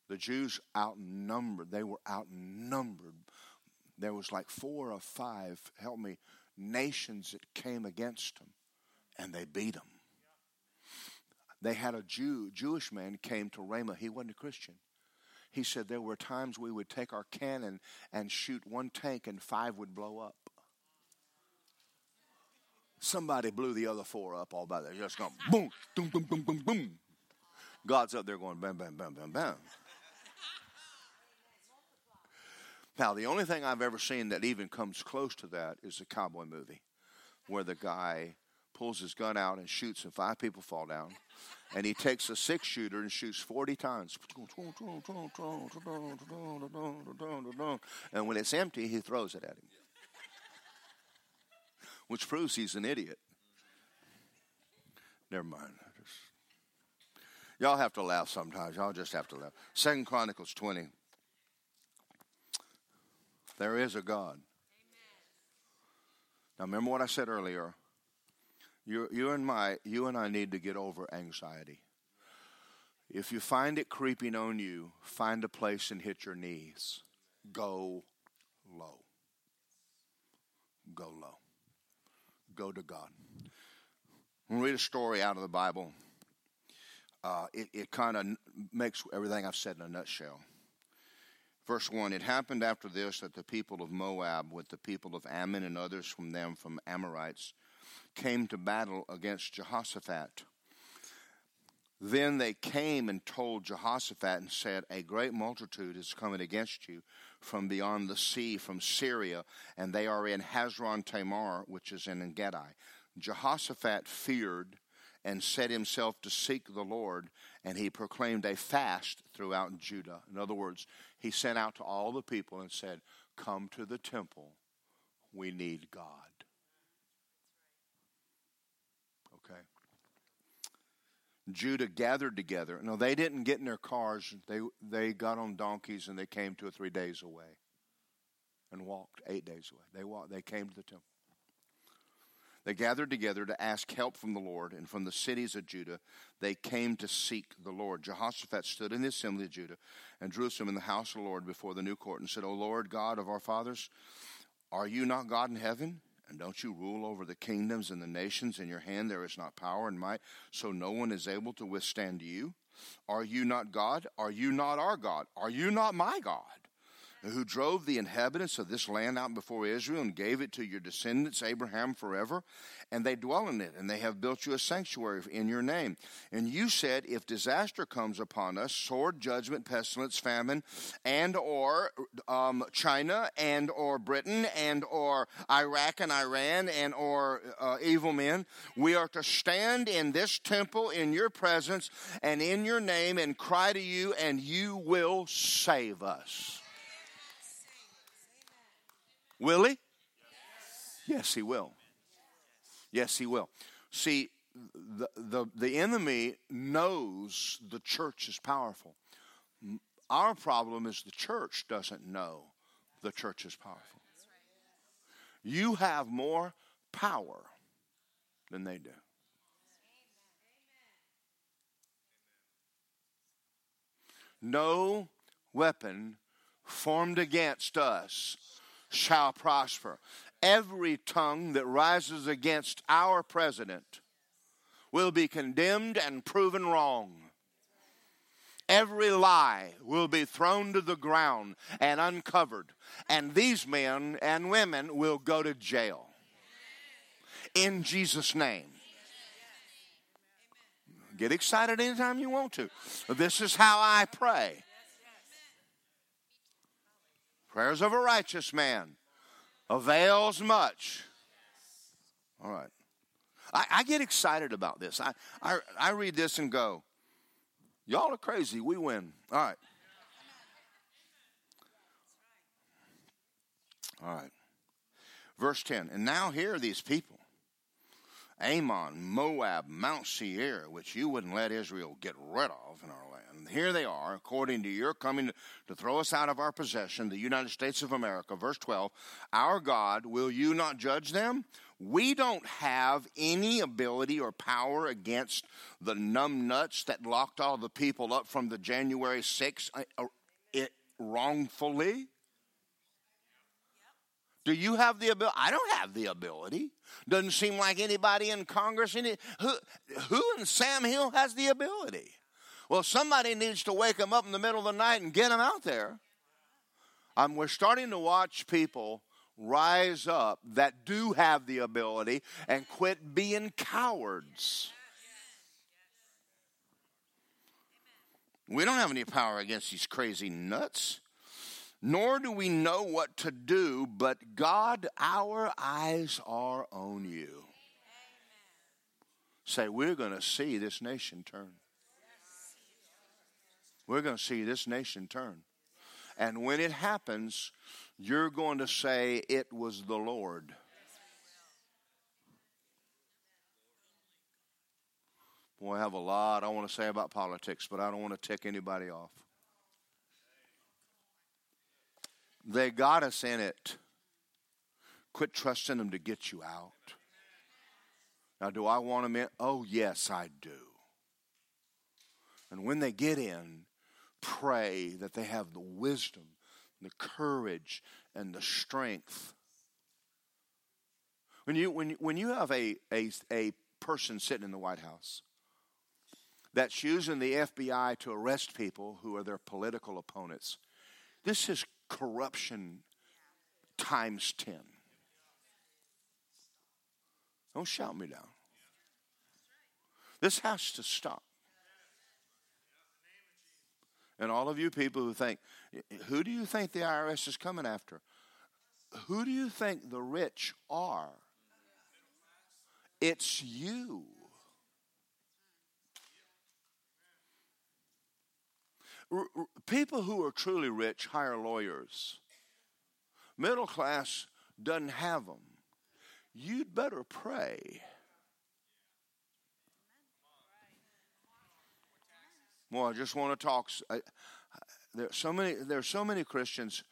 the Jews outnumbered, they were outnumbered. There was like four or five, help me, nations that came against them, and they beat them. They had a Jew, Jewish man came to Ramah. He wasn't a Christian. He said there were times we would take our cannon and shoot one tank and five would blow up. Somebody blew the other four up all by there. Just going boom, boom, boom, boom, boom, boom. God's up there going bam, bam, bam, bam, bam. Now, the only thing I've ever seen that even comes close to that is a cowboy movie where the guy pulls his gun out and shoots and five people fall down. And he takes a six shooter and shoots 40 times. And when it's empty, he throws it at him, which proves he's an idiot. Never mind. Y'all have to laugh sometimes. Y'all just have to laugh. Second Chronicles 20. There is a God. Amen. Now, remember what I said earlier. You, you and my, you and I need to get over anxiety. If you find it creeping on you, find a place and hit your knees. Go low. Go low. Go to God. We'll read a story out of the Bible. Uh, it, it kind of makes everything I've said in a nutshell. Verse 1 It happened after this that the people of Moab, with the people of Ammon and others from them, from Amorites, came to battle against Jehoshaphat. Then they came and told Jehoshaphat and said, A great multitude is coming against you from beyond the sea, from Syria, and they are in Hazron Tamar, which is in Engedi. Jehoshaphat feared and set himself to seek the Lord, and he proclaimed a fast throughout Judah. In other words, he sent out to all the people and said, Come to the temple. We need God. Okay. Judah gathered together. No, they didn't get in their cars. They, they got on donkeys and they came two or three days away and walked eight days away. They walked, they came to the temple. They gathered together to ask help from the Lord, and from the cities of Judah they came to seek the Lord. Jehoshaphat stood in the assembly of Judah and Jerusalem in the house of the Lord before the new court and said, O Lord God of our fathers, are you not God in heaven? And don't you rule over the kingdoms and the nations? In your hand there is not power and might, so no one is able to withstand you. Are you not God? Are you not our God? Are you not my God? Who drove the inhabitants of this land out before Israel and gave it to your descendants, Abraham, forever. And they dwell in it, and they have built you a sanctuary in your name. And you said, if disaster comes upon us, sword, judgment, pestilence, famine, and or um, China, and or Britain, and or Iraq and Iran, and or uh, evil men, we are to stand in this temple in your presence and in your name and cry to you, and you will save us. Will he? Yes, he will. Yes, he will. See, the, the, the enemy knows the church is powerful. Our problem is the church doesn't know the church is powerful. You have more power than they do. No weapon formed against us shall prosper. Every tongue that rises against our president will be condemned and proven wrong. Every lie will be thrown to the ground and uncovered, and these men and women will go to jail. In Jesus' name. Get excited anytime you want to. This is how I pray. Prayers of a righteous man avails much. All right. I, I get excited about this. I, I, I read this and go, y'all are crazy. We win. All right. All right. Verse 10. And now here are these people Ammon, Moab, Mount Seir, which you wouldn't let Israel get rid of in our. Here they are, according to your coming to throw us out of our possession, the United States of America. Verse 12 Our God, will you not judge them? We don't have any ability or power against the numbnuts that locked all the people up from the January 6th uh, uh, it, wrongfully. Do you have the ability? I don't have the ability. Doesn't seem like anybody in Congress. Any, who, who in Sam Hill has the ability? Well, somebody needs to wake them up in the middle of the night and get them out there. Um, we're starting to watch people rise up that do have the ability and quit being cowards. We don't have any power against these crazy nuts, nor do we know what to do, but God, our eyes are on you. Say, we're going to see this nation turn. We're going to see this nation turn. And when it happens, you're going to say, It was the Lord. Boy, I have a lot I want to say about politics, but I don't want to tick anybody off. They got us in it. Quit trusting them to get you out. Now, do I want them in? Oh, yes, I do. And when they get in, pray that they have the wisdom, the courage, and the strength. When you, when, when you have a, a, a person sitting in the White House that's using the FBI to arrest people who are their political opponents, this is corruption times 10. Don't shout me down. This has to stop. And all of you people who think, who do you think the IRS is coming after? Who do you think the rich are? It's you. R- people who are truly rich hire lawyers. Middle class doesn't have them. You'd better pray. Well, I just want to talk. So many. There are so many Christians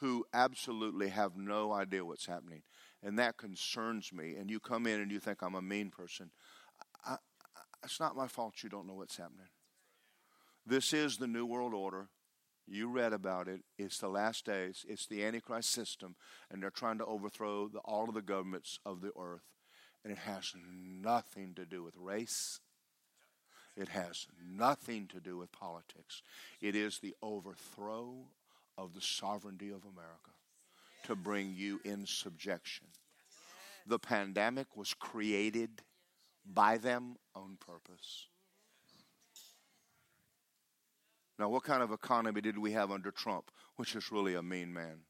who absolutely have no idea what's happening, and that concerns me. And you come in and you think I'm a mean person. I, I, it's not my fault you don't know what's happening. This is the New World Order. You read about it. It's the last days. It's the Antichrist system, and they're trying to overthrow the, all of the governments of the earth. And it has nothing to do with race. It has nothing to do with politics. It is the overthrow of the sovereignty of America to bring you in subjection. The pandemic was created by them on purpose. Now, what kind of economy did we have under Trump, which is really a mean man?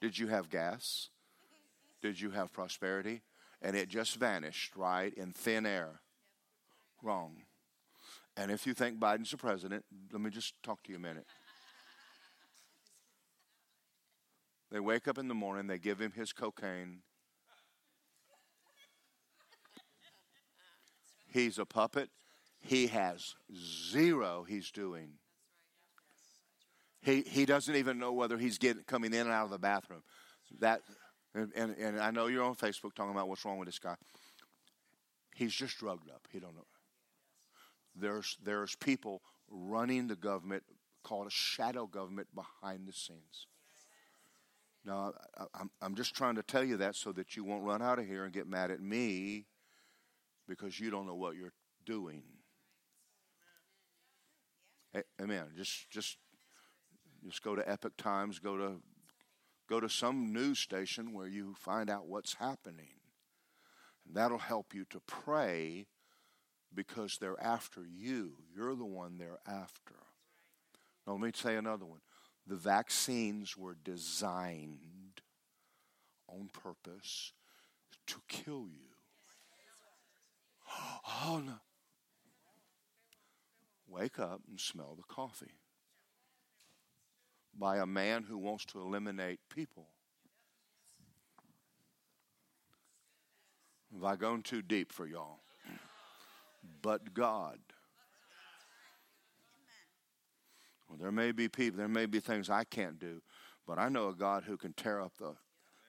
Did you have gas? Did you have prosperity? And it just vanished, right, in thin air. Wrong. And if you think Biden's the president, let me just talk to you a minute. They wake up in the morning, they give him his cocaine. He's a puppet. He has zero he's doing. He, he doesn't even know whether he's getting coming in and out of the bathroom. That and, and, I know you're on Facebook talking about what's wrong with this guy. He's just drugged up. He don't know. There's there's people running the government called a shadow government behind the scenes. Now, I'm, I'm just trying to tell you that so that you won't run out of here and get mad at me because you don't know what you're doing. Amen. Just, just, just go to Epoch Times. Go to, go to some news station where you find out what's happening. And that'll help you to pray because they're after you. You're the one they're after. Now, let me say another one. The vaccines were designed on purpose to kill you. Oh, no. Wake up and smell the coffee by a man who wants to eliminate people. Have I gone too deep for y'all? But God. Well, there may be people, there may be things I can't do, but I know a God who can tear up the,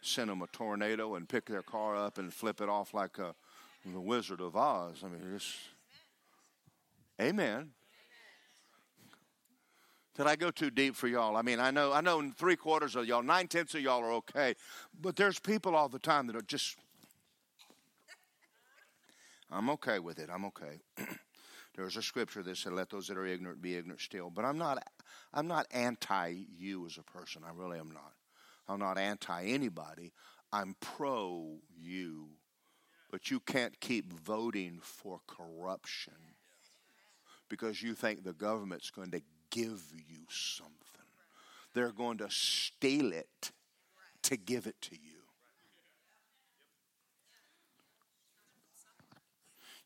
send them a tornado and pick their car up and flip it off like a, the Wizard of Oz. I mean, it's, amen. Did I go too deep for y'all? I mean, I know, I know three quarters of y'all, nine tenths of y'all are okay, but there's people all the time that are just. I'm okay with it. I'm okay. There's a scripture that said, "Let those that are ignorant be ignorant still." But I'm not. I'm not anti you as a person. I really am not. I'm not anti anybody. I'm pro you. But you can't keep voting for corruption because you think the government's going to give you something. They're going to steal it to give it to you.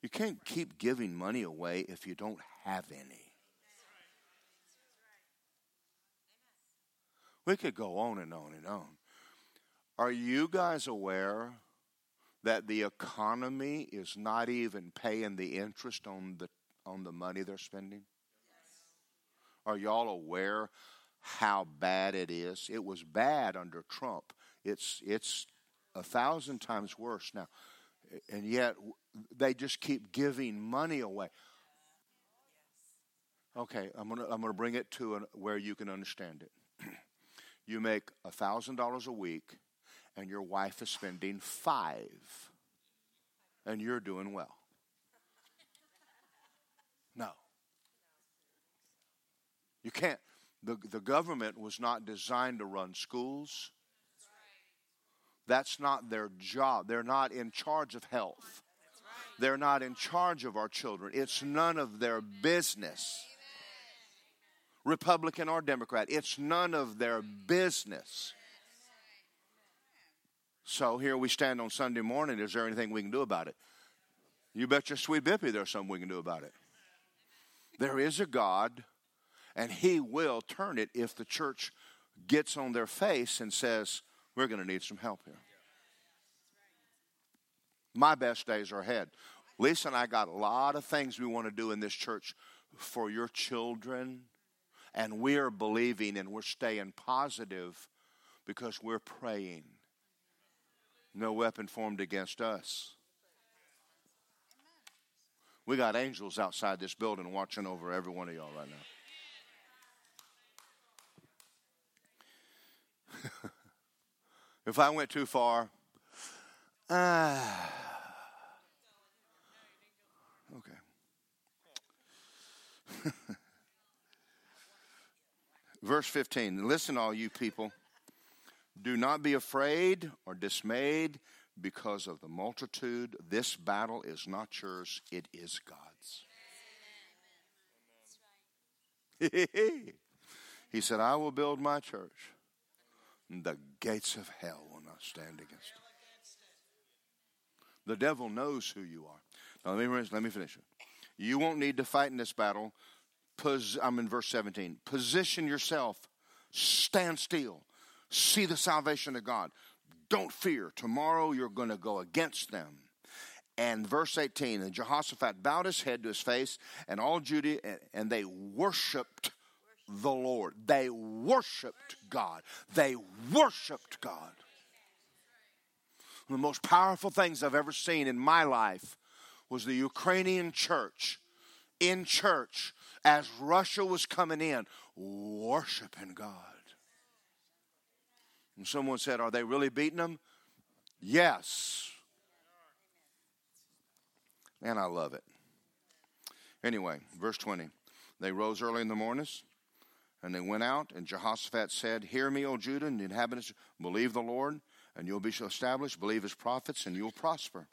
You can't keep giving money away if you don't have any. We could go on and on and on. Are you guys aware that the economy is not even paying the interest on the on the money they're spending? Are y'all aware how bad it is? It was bad under Trump. It's it's a thousand times worse now. And yet they just keep giving money away. Okay, I'm gonna I'm gonna bring it to an, where you can understand it. you make a thousand dollars a week, and your wife is spending five, and you're doing well. No, you can't. The, the government was not designed to run schools. That's not their job. They're not in charge of health. They're not in charge of our children. It's none of their business. Republican or Democrat, it's none of their business. So here we stand on Sunday morning. Is there anything we can do about it? You bet your sweet bippy there's something we can do about it. There is a God, and He will turn it if the church gets on their face and says, We're going to need some help here. My best days are ahead. Lisa and I got a lot of things we want to do in this church for your children, and we're believing and we're staying positive because we're praying. No weapon formed against us. We got angels outside this building watching over every one of y'all right now. if I went too far, ah. Okay. Verse 15 Listen, all you people. Do not be afraid or dismayed because of the multitude. This battle is not yours, it is God's. he said, I will build my church. The gates of hell will not stand against it. The devil knows who you are. Now, let me, let me finish. You won't need to fight in this battle. Pos- I'm in verse 17. Position yourself, stand still, see the salvation of God. Don't fear. Tomorrow you're going to go against them. And verse 18, and Jehoshaphat bowed his head to his face, and all Judah, and they worshiped the Lord. They worshiped God. They worshiped God. One of the most powerful things I've ever seen in my life was the Ukrainian church in church as Russia was coming in, worshiping God. And someone said, Are they really beating them? Yes. And I love it. Anyway, verse 20. They rose early in the mornings and they went out, and Jehoshaphat said, Hear me, O Judah and the inhabitants, believe the Lord, and you'll be established. Believe his prophets, and you'll prosper.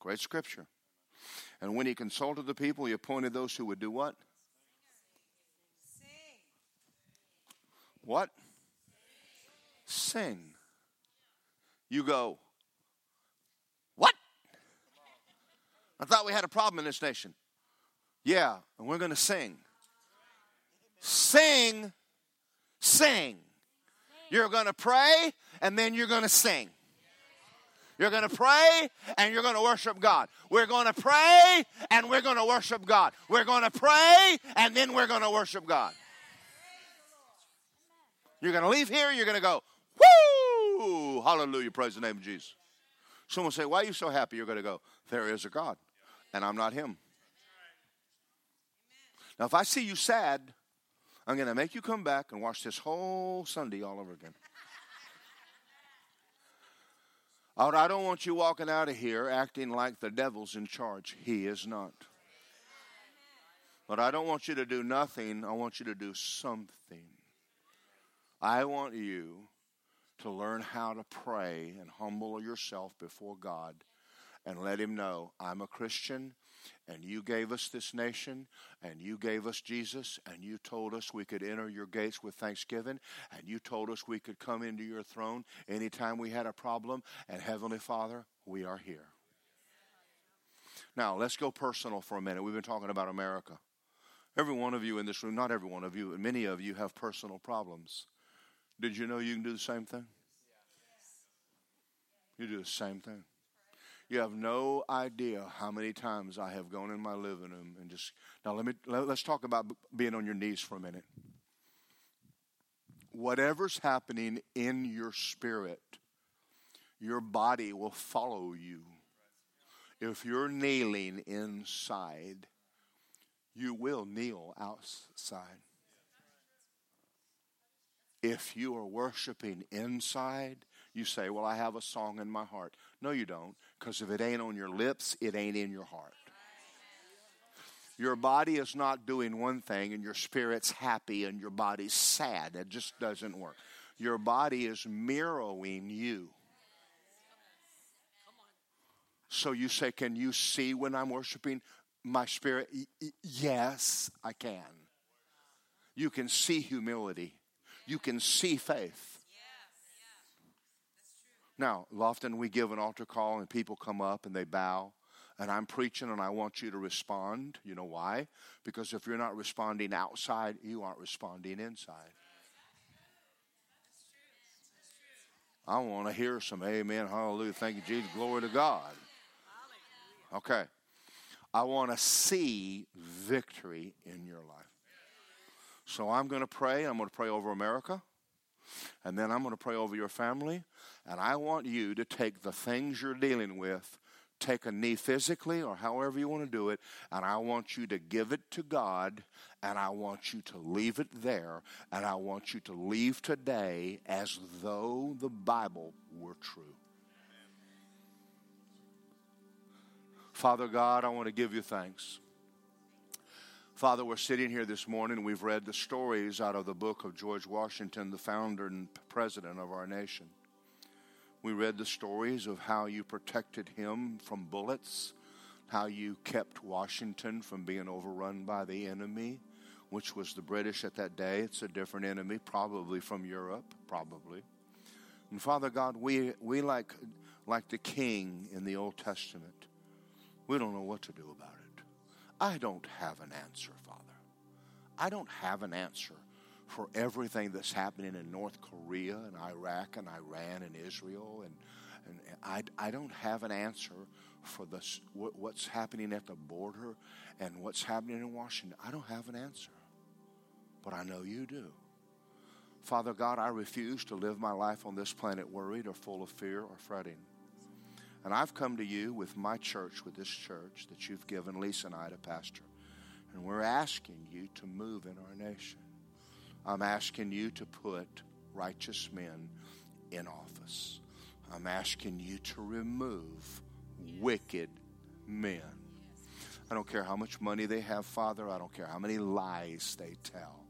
Great scripture. And when he consulted the people, he appointed those who would do what? Sing. What? Sing. You go, what? I thought we had a problem in this nation. Yeah, and we're going to sing. Sing, sing. You're going to pray, and then you're going to sing. You're going to pray and you're going to worship God. We're going to pray and we're going to worship God. We're going to pray and then we're going to worship God. You're going to leave here, you're going to go, woo! Hallelujah, praise the name of Jesus. Someone say, Why are you so happy? You're going to go, There is a God, and I'm not Him. Now, if I see you sad, I'm going to make you come back and watch this whole Sunday all over again. I don't want you walking out of here acting like the devil's in charge. He is not. But I don't want you to do nothing. I want you to do something. I want you to learn how to pray and humble yourself before God and let Him know I'm a Christian and you gave us this nation and you gave us Jesus and you told us we could enter your gates with thanksgiving and you told us we could come into your throne anytime we had a problem and Heavenly Father, we are here. Now, let's go personal for a minute. We've been talking about America. Every one of you in this room, not every one of you, but many of you have personal problems. Did you know you can do the same thing? You do the same thing. You have no idea how many times I have gone in my living room and just now let me let, us talk about being on your knees for a minute. Whatever's happening in your spirit, your body will follow you. If you're kneeling inside, you will kneel outside. If you are worshiping inside, you say, Well, I have a song in my heart. No, you don't, because if it ain't on your lips, it ain't in your heart. Your body is not doing one thing and your spirit's happy and your body's sad. It just doesn't work. Your body is mirroring you. So you say, Can you see when I'm worshiping my spirit? yes, I can. You can see humility you can see faith. Now, often we give an altar call and people come up and they bow, and I'm preaching and I want you to respond. You know why? Because if you're not responding outside, you aren't responding inside. I want to hear some amen, hallelujah, thank you, Jesus, glory to God. Okay. I want to see victory in your life. So I'm going to pray. I'm going to pray over America. And then I'm going to pray over your family. And I want you to take the things you're dealing with, take a knee physically or however you want to do it, and I want you to give it to God, and I want you to leave it there, and I want you to leave today as though the Bible were true. Father God, I want to give you thanks. Father, we're sitting here this morning. We've read the stories out of the book of George Washington, the founder and president of our nation. We read the stories of how you protected him from bullets, how you kept Washington from being overrun by the enemy, which was the British at that day. It's a different enemy, probably from Europe, probably. And Father God, we, we like, like the king in the Old Testament, we don't know what to do about it. I don't have an answer, Father. I don't have an answer for everything that's happening in North Korea and Iraq and Iran and Israel. And, and I, I don't have an answer for what's happening at the border and what's happening in Washington. I don't have an answer. But I know you do. Father God, I refuse to live my life on this planet worried or full of fear or fretting. And I've come to you with my church, with this church that you've given Lisa and I to pastor. And we're asking you to move in our nation. I'm asking you to put righteous men in office. I'm asking you to remove wicked men. I don't care how much money they have, Father. I don't care how many lies they tell.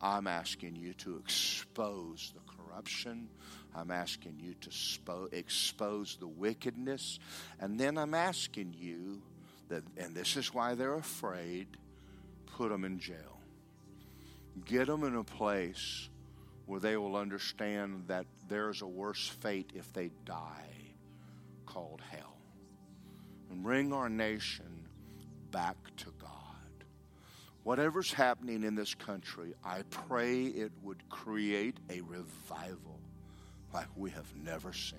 I'm asking you to expose the corruption. I'm asking you to spo- expose the wickedness. And then I'm asking you that, and this is why they're afraid, put them in jail. Get them in a place where they will understand that there's a worse fate if they die called hell. And bring our nation back to God. Whatever's happening in this country, I pray it would create a revival like we have never seen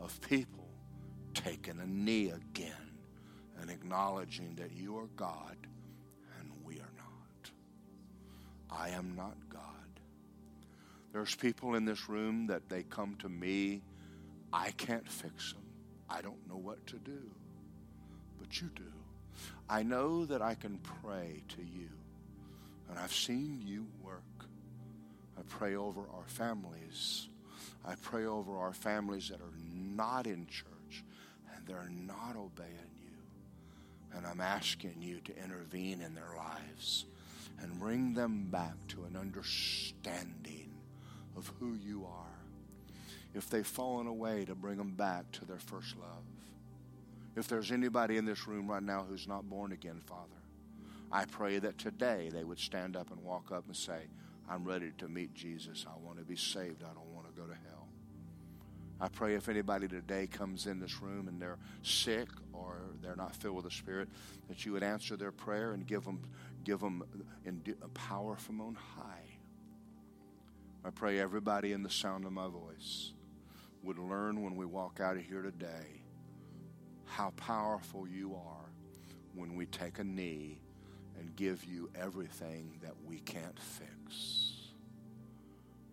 of people taking a knee again and acknowledging that you are God and we are not. I am not God. There's people in this room that they come to me. I can't fix them. I don't know what to do. But you do. I know that I can pray to you. And I've seen you work. I pray over our families. I pray over our families that are not in church and they're not obeying you. And I'm asking you to intervene in their lives and bring them back to an understanding of who you are. If they've fallen away, to bring them back to their first love. If there's anybody in this room right now who's not born again, Father, I pray that today they would stand up and walk up and say, I'm ready to meet Jesus. I want to be saved. I don't I pray if anybody today comes in this room and they're sick or they're not filled with the Spirit, that you would answer their prayer and give them, give them power from on high. I pray everybody in the sound of my voice would learn when we walk out of here today how powerful you are when we take a knee and give you everything that we can't fix.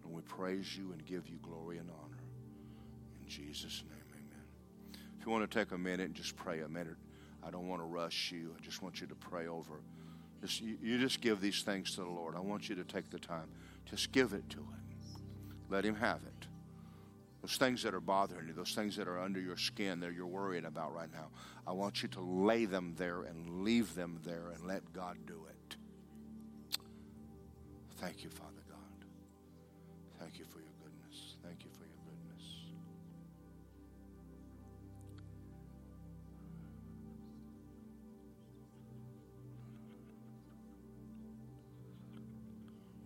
And we praise you and give you glory and honor. Jesus' name, amen. If you want to take a minute and just pray a minute, I don't want to rush you. I just want you to pray over. Just, you, you just give these things to the Lord. I want you to take the time. Just give it to Him. Let Him have it. Those things that are bothering you, those things that are under your skin that you're worrying about right now, I want you to lay them there and leave them there and let God do it. Thank you, Father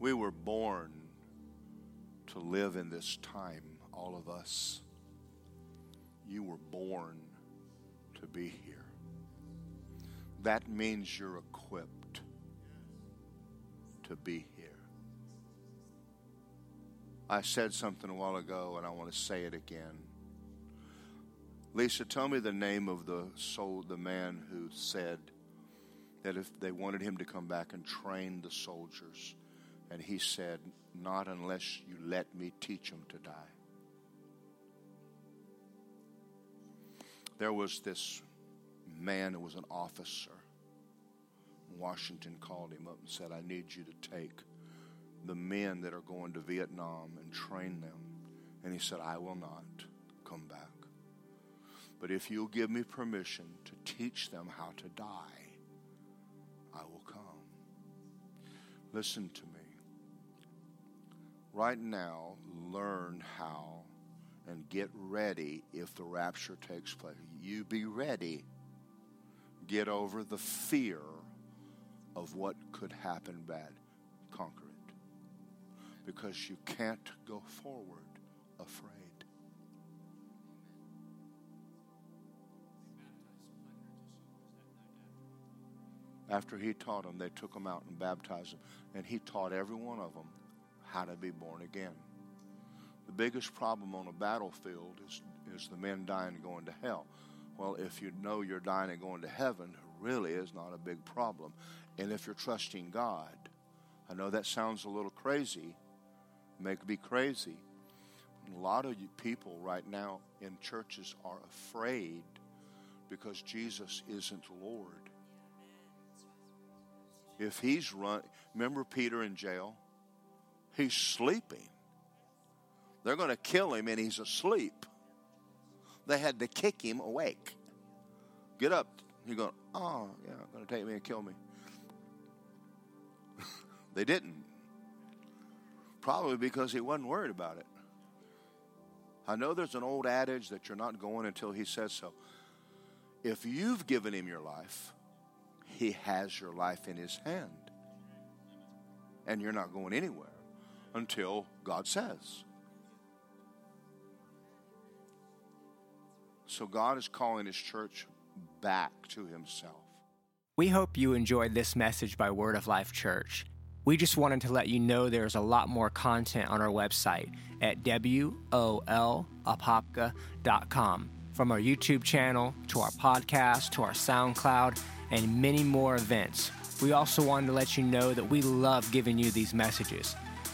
We were born to live in this time, all of us. You were born to be here. That means you're equipped to be here. I said something a while ago, and I want to say it again. Lisa, tell me the name of the soul, the man who said that if they wanted him to come back and train the soldiers, and he said, Not unless you let me teach them to die. There was this man who was an officer. Washington called him up and said, I need you to take the men that are going to Vietnam and train them. And he said, I will not come back. But if you'll give me permission to teach them how to die, I will come. Listen to me right now learn how and get ready if the rapture takes place. You be ready. Get over the fear of what could happen bad. Conquer it. Because you can't go forward afraid. After he taught them, they took them out and baptized them. And he taught every one of them how to be born again. The biggest problem on a battlefield is, is the men dying and going to hell. Well, if you know you're dying and going to heaven, really is not a big problem. And if you're trusting God, I know that sounds a little crazy, may be crazy. A lot of people right now in churches are afraid because Jesus isn't Lord. If he's run, remember Peter in jail? He's sleeping. They're going to kill him and he's asleep. They had to kick him awake. Get up. He's going, oh, yeah, going to take me and kill me. they didn't. Probably because he wasn't worried about it. I know there's an old adage that you're not going until he says so. If you've given him your life, he has your life in his hand. And you're not going anywhere until God says. So God is calling His church back to Himself. We hope you enjoyed this message by Word of Life Church. We just wanted to let you know there's a lot more content on our website at wolapopka.com. from our YouTube channel to our podcast to our SoundCloud and many more events. We also wanted to let you know that we love giving you these messages.